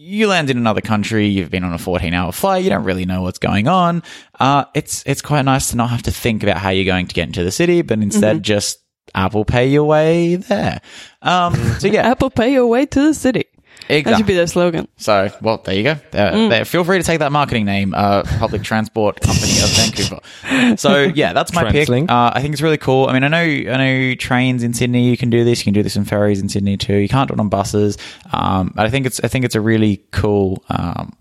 you land in another country, you've been on a 14 hour flight, you don't really know what's going on. Uh, it's, it's quite nice to not have to think about how you're going to get into the city, but instead just Apple Pay your way there. Um, so yeah, Apple Pay your way to the city. That should exactly. be their slogan. So, well, there you go. Uh, there, feel free to take that marketing name, uh, Public Transport Company of Vancouver. So, yeah, that's my pick. Uh, I think it's really cool. I mean, I know, I know trains in Sydney. You can do this. You can do this in ferries in Sydney too. You can't do it on buses. Um, but I think it's, I think it's a really cool, um,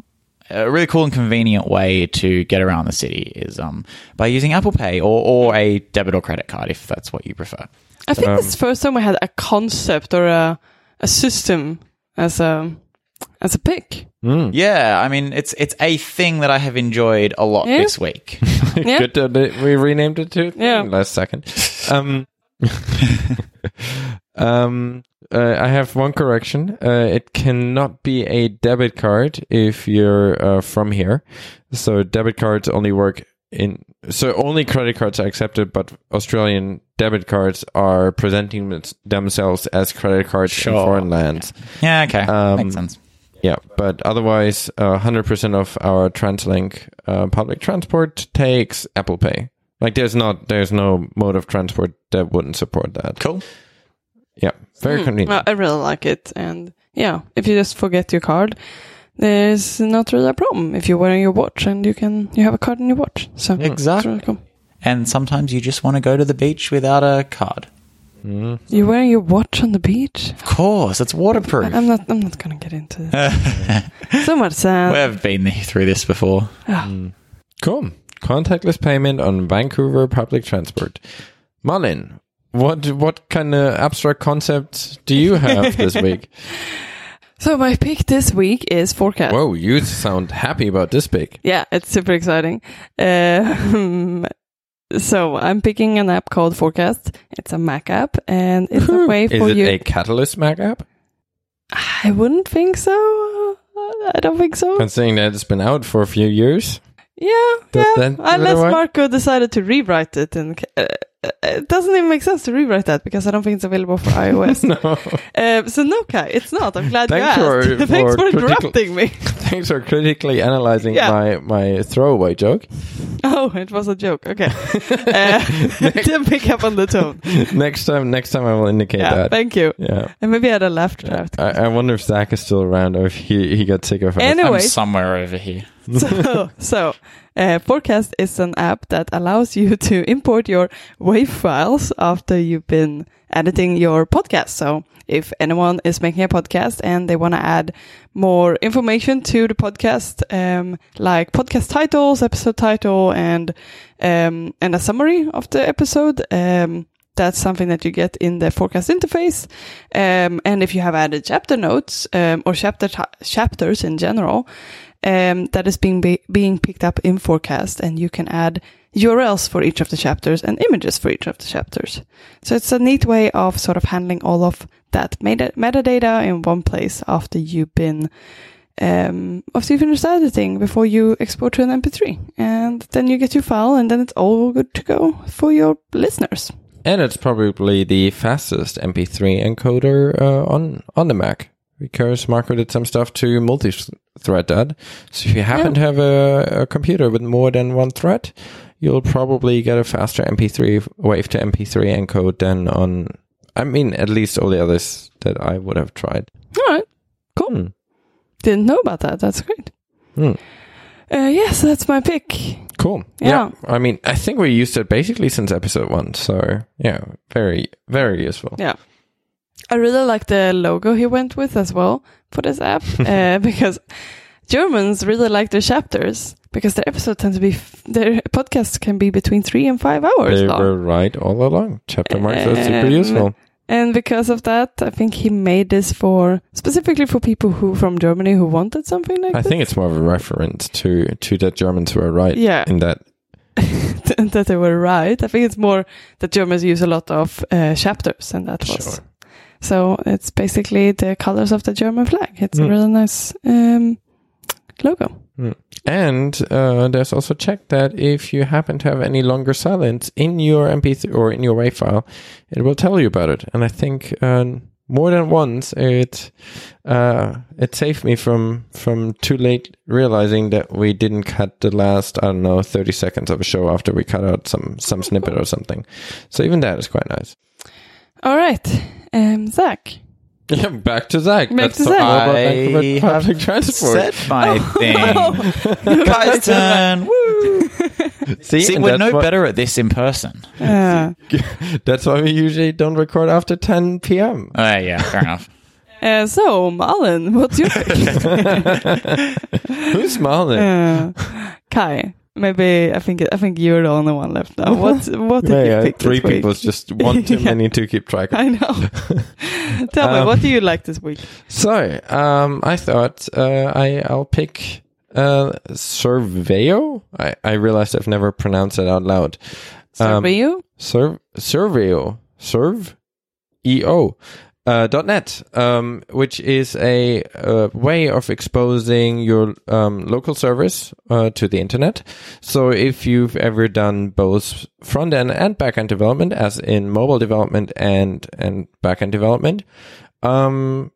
a really cool and convenient way to get around the city is um, by using Apple Pay or, or a debit or credit card if that's what you prefer. I think Um, it's the first time we had a concept or a a system as a as a pick. Mm. Yeah, I mean it's it's a thing that I have enjoyed a lot Yeah. this week. Yeah. Good that we renamed it to Yeah. last second. Um, um, uh, I have one correction. Uh, it cannot be a debit card if you're uh, from here. So debit cards only work in. So only credit cards are accepted, but Australian debit cards are presenting themselves as credit cards in foreign lands. yeah, okay, Um, makes sense. Yeah, but otherwise, uh, 100% of our TransLink uh, public transport takes Apple Pay. Like, there's not, there's no mode of transport that wouldn't support that. Cool. Yeah, very Hmm. convenient. Well, I really like it, and yeah, if you just forget your card, there's not really a problem. If you're wearing your watch and you can you have a card in your watch, so Exactly. really cool. And sometimes you just want to go to the beach without a card. Mm. You're wearing your watch on the beach. Of course, it's waterproof. I'm not. I'm not gonna get into this. so much sad. We've been through this before. Ah. Cool. Contactless payment on Vancouver public transport. Malin, what what kind of abstract concept do you have this week? So my pick this week is forecast. Whoa, you sound happy about this pick. Yeah, it's super exciting. Uh, so I'm picking an app called Forecast. It's a Mac app, and it's a way for you. Is it you. a Catalyst Mac app? I wouldn't think so. I don't think so. Considering that it's been out for a few years. Yeah, Does yeah. that Unless? Marco decided to rewrite it, and uh, it doesn't even make sense to rewrite that because I don't think it's available for iOS. no. Um, so no, Kai, it's not. I'm glad Thanks you for- asked. Thanks for for critical- interrupting me. Thanks for critically analyzing Yeah. my, my throwaway joke. Oh, it was a joke. Okay. Uh, didn't pick up on the tone. next time, next time I will indicate Yeah, that. thank you. yeah. And maybe I had a laugh track. I, I wonder if Zach is still around or if he, he got sick of us. Any- Anyway. I'm somewhere over here. so, so uh, Forecast is an app that allows you to import your WAV files after you've been editing your podcast. So, if anyone is making a podcast and they want to add more information to the podcast, um, like podcast titles, episode title, and um, and a summary of the episode, um, that's something that you get in the forecast interface. Um, and if you have added chapter notes um, or chapter chapters in general, um, that is being be- being picked up in forecast, and you can add URLs for each of the chapters and images for each of the chapters. So it's a neat way of sort of handling all of that meta- metadata in one place after you've been um, after you finish editing before you export to an MP3, and then you get your file, and then it's all good to go for your listeners. And it's probably the fastest MP3 encoder uh, on on the Mac because Marco did some stuff to multi-thread that. So if you happen to have a, a computer with more than one thread, you'll probably get a faster MP3 wave to MP3 encode than on. I mean, at least all the others that I would have tried. All right, cool. Hmm. Didn't know about that. That's great. Hmm. Uh, yes, that's my pick. Cool. Yeah. I mean, I think we used it basically since episode one. So yeah, very very useful. Yeah. I really like the logo he went with as well for this app uh, because Germans really like their chapters because their episodes tend to be f- their podcasts can be between three and five hours They long. were right all along. Chapter marks are super Um, useful. And because of that, I think he made this for specifically for people who from Germany who wanted something like that. I this. think it's more of a reference to to the Germans who are right Yeah. in that. that they were right. I think it's more that Germans use a lot of uh, chapters, and that was Sure. So it's basically the colors of the German flag. It's a Mm. really nice um, logo. And uh, there's also check that if you happen to have any longer silence in your MP3 or in your WAV file, it will tell you about it. And I think uh, more than once it uh, it saved me from from too late realizing that we didn't cut the last I don't know 30 seconds of a show after we cut out some some snippet or something. So even that is quite nice. All right, um, Zach. Yeah, back to Zach. Back Let's to talk Zach. more about I Vancouver have public transport. said my thing. Kai's turn. Woo. See, See, we're no what- better at this in person. Uh, That's why we usually don't record after 10 p.m. Oh, yeah, fair enough. uh, so, Malin, what's your pick? Who's smiling? uh, Kai. Maybe I think I think you're the only one left now. What what did Yeah, you pick three this week? people is just one too Yeah. many to keep track of. I know. Tell me, Um, what do you like this week? So, um, I thought uh, I I'll pick uh, Serveo. I I realized I've never pronounced it out loud. Um, Survey Serv Surveo Serve EO uh, .net, um, which is a, uh way of exposing your um, local service uh, to the internet. So if you've ever done both front end and back end development, as in mobile development and and back end development, um,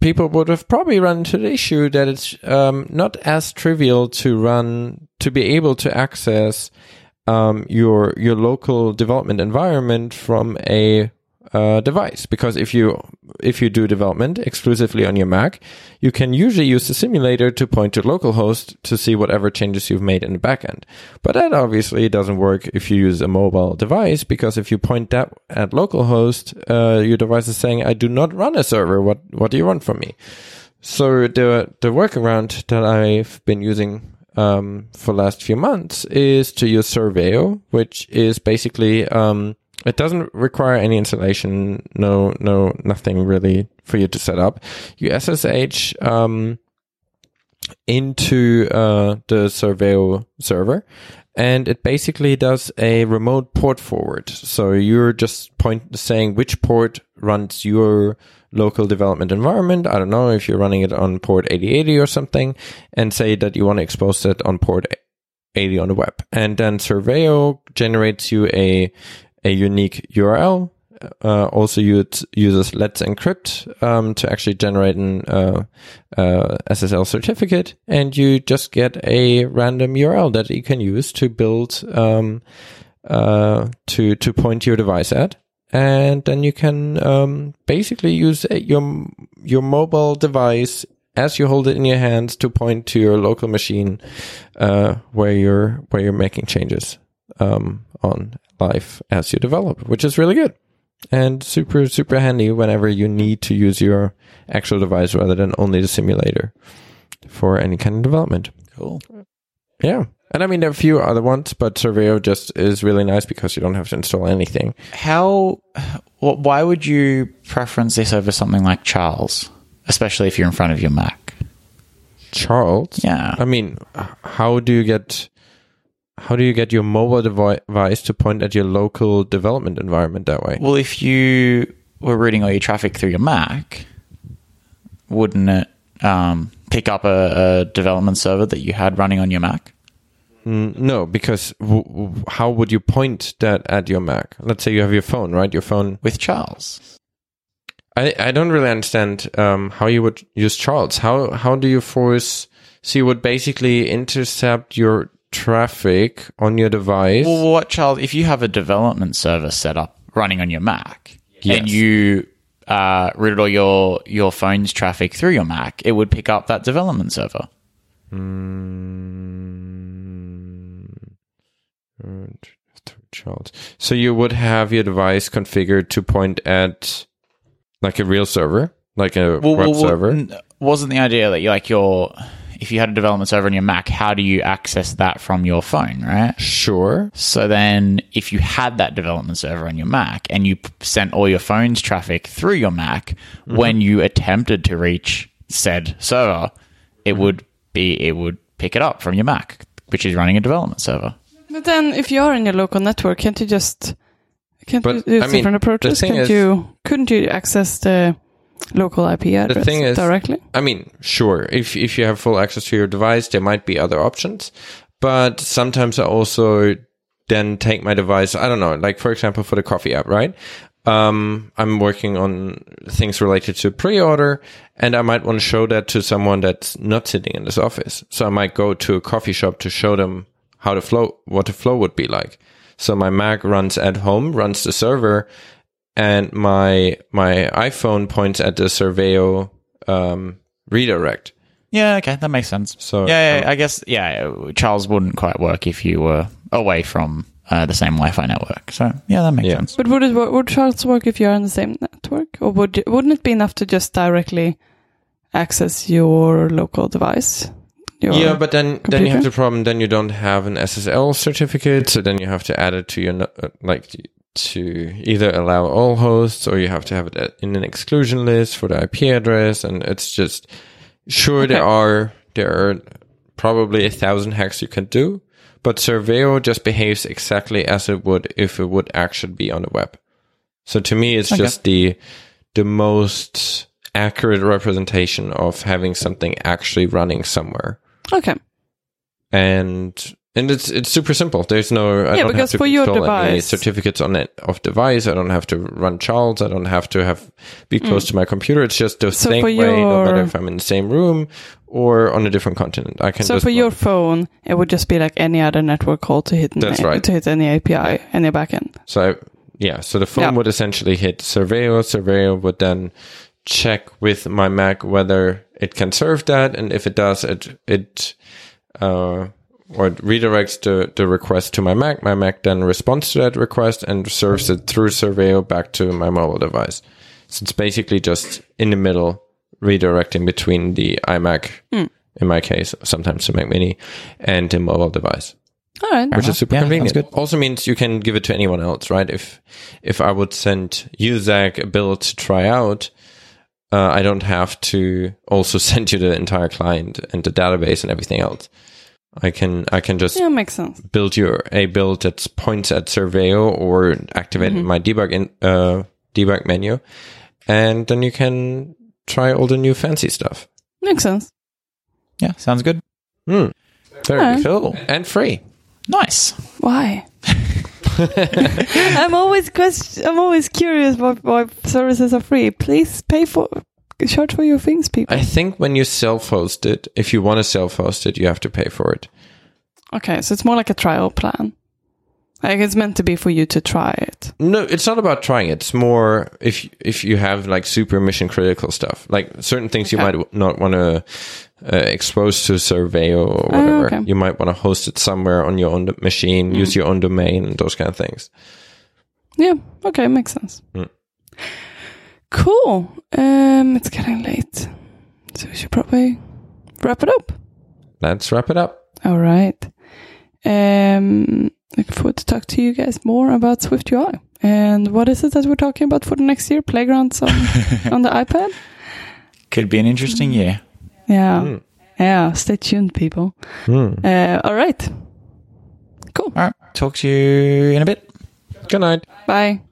people would have probably run into the issue that it's um, not as trivial to run to be able to access um, your your local development environment from a uh, device because if you if you do development exclusively on your Mac, you can usually use the simulator to point to localhost to see whatever changes you've made in the backend. But that obviously doesn't work if you use a mobile device because if you point that at localhost, uh, your device is saying, "I do not run a server. What what do you want from me?" So the the workaround that I've been using um, for last few months is to use Serveo, which is basically um, it doesn't require any installation, no no nothing really for you to set up. You SSH um, into uh, the Serveo server. And it basically does a remote port forward. So you're just point saying which port runs your local development environment. I don't know if you're running it on port 8080 or something, and say that you want to expose that on port 80 on the web. And then Serveo generates you a a unique URL. Uh, also use, uses Let's Encrypt um, to actually generate an uh, uh, SSL certificate, and you just get a random URL that you can use to build um, uh, to to point your device at, and then you can um, basically use your your mobile device as you hold it in your hands to point to your local machine uh, where you're where you're making changes um, on life as you develop, which is really good and super super handy whenever you need to use your actual device rather than only the simulator for any kind of development. Cool. Yeah. And I mean, there are a few other ones, but Serveo just is really nice because you don't have to install anything. How? wh- Why would you preference this over something like Charles, especially if you're in front of your Mac? Charles, Yeah. I mean, how do you get how do you get your mobile device to point at your local development environment that way? Well, if you were routing all your traffic through your Mac, wouldn't it um, pick up a, a development server that you had running on your Mac? Mm, no, because w- w- how would you point that at your Mac? Let's say you have your phone, right? Your phone. With Charles. I, I don't really understand um, how you would use Charles. How how do you force? So you would basically intercept your traffic on your device. Well, what Charles? If you have a development server set up running on your Mac, Yes. and you uh, routed all your your phone's traffic through your Mac, it would pick up that development server. Mm, uh, Charles. So you would have your device configured to point at like a real server, like a Well, web well, server. wasn't the idea that you like your if you had a development server on your Mac, how do you access that from your phone, right? Sure. So then, if you had that development server on your Mac and you p- sent all your phone's traffic through your Mac, Mm-hmm. when you attempted to reach said server, it Mm-hmm. would be it would pick it up from your Mac, which is running a development server. But then, if you are in your local network, can't you just can't But, you use I mean, different the approaches? thing Can't is- you couldn't you access the local IP address thing is- directly? I mean, sure, if if you have full access to your device, there might be other options. But sometimes I also then take my device. I don't know, like for example, for the coffee app, right? Um, I'm working on things related to pre-order, and I might want to show that to someone that's not sitting in this office. So I might go to a coffee shop to show them how the flow, what the flow would be like. So my Mac runs at home, runs the server, and my my iPhone points at the Serveo um, redirect. Yeah, okay, that makes sense. So, yeah, yeah, um, I guess yeah, Charles wouldn't quite work if you were away from uh, the same Wi-Fi network. So yeah, that makes Yeah. sense. But would it wo- would Charles work if you're on the same network, or would wouldn't it be enough to just directly access your local device? Your, yeah, but then then you have the problem. Then you don't have an SSL certificate, so then you have to add it to your uh, like to either allow all hosts or you have to have it in an exclusion list for the IP address, and it's just sure there are there are probably a thousand hacks you can do, but Serveo just behaves exactly as it would if it would actually be on the web. So to me, it's Okay. just the the most accurate representation of having something actually running somewhere okay, and and it's it's super simple. There's no I Yeah, don't because have to for your device- certificates on it of device. I don't have to run Charles. I don't have to have be close to my computer. It's just the Mm. So same way, no matter if I'm in the same room or on a different continent. I can so for your phone, it would just be like any other network call to hit That's right. to hit any API, any backend. So I, yeah, so the phone Yeah. would essentially hit Serveo. Serveo would then check with my Mac whether it can serve that, and if it does, it it uh, or it redirects the the request to my Mac. My Mac then responds to that request and serves it through Serveo back to my mobile device. So it's basically just in the middle, redirecting between the iMac, in my case, sometimes the Mac Mini, and the mobile device All right. which is super Yeah, convenient. that's Also means you can give it to anyone else, right? If if I would send you Zach a bill to try out, uh, I don't have to also send you the entire client and the database and everything else. I can I can just Yeah, makes sense. build your a build that points at Serveo or activate Mm-hmm. my debug in uh, debug menu, and then you can try all the new fancy stuff. Makes sense. Yeah, sounds good. Hmm. Very Alright. Cool. and free. Nice. Why? I'm always quest- I'm always curious why, why services are free. Please pay for charge for your things, people. I think when you self-host it, if you want to self-host it, you have to pay for it. Okay, so it's more like a trial plan. Like it's meant to be for you to try it. No, it's not about trying it. It's more if if you have like super mission critical stuff, like certain things you might w- not want to uh, expose to survey or whatever. okay. You might want to host it somewhere on your own d- machine, use your own domain, and those kind of things. Yeah, okay, makes sense. Mm. Cool. Um, it's getting late, so we should probably wrap it up. Let's wrap it up. All right. Um, looking forward to talk to you guys more about SwiftUI. And what is it that we're talking about for the next year? Playgrounds on, on the iPad? Could be an interesting year. Yeah. Mm. Yeah. Stay tuned, people. Hmm. Uh, all right. Cool. All right. Talk to you in a bit. Good night. Bye.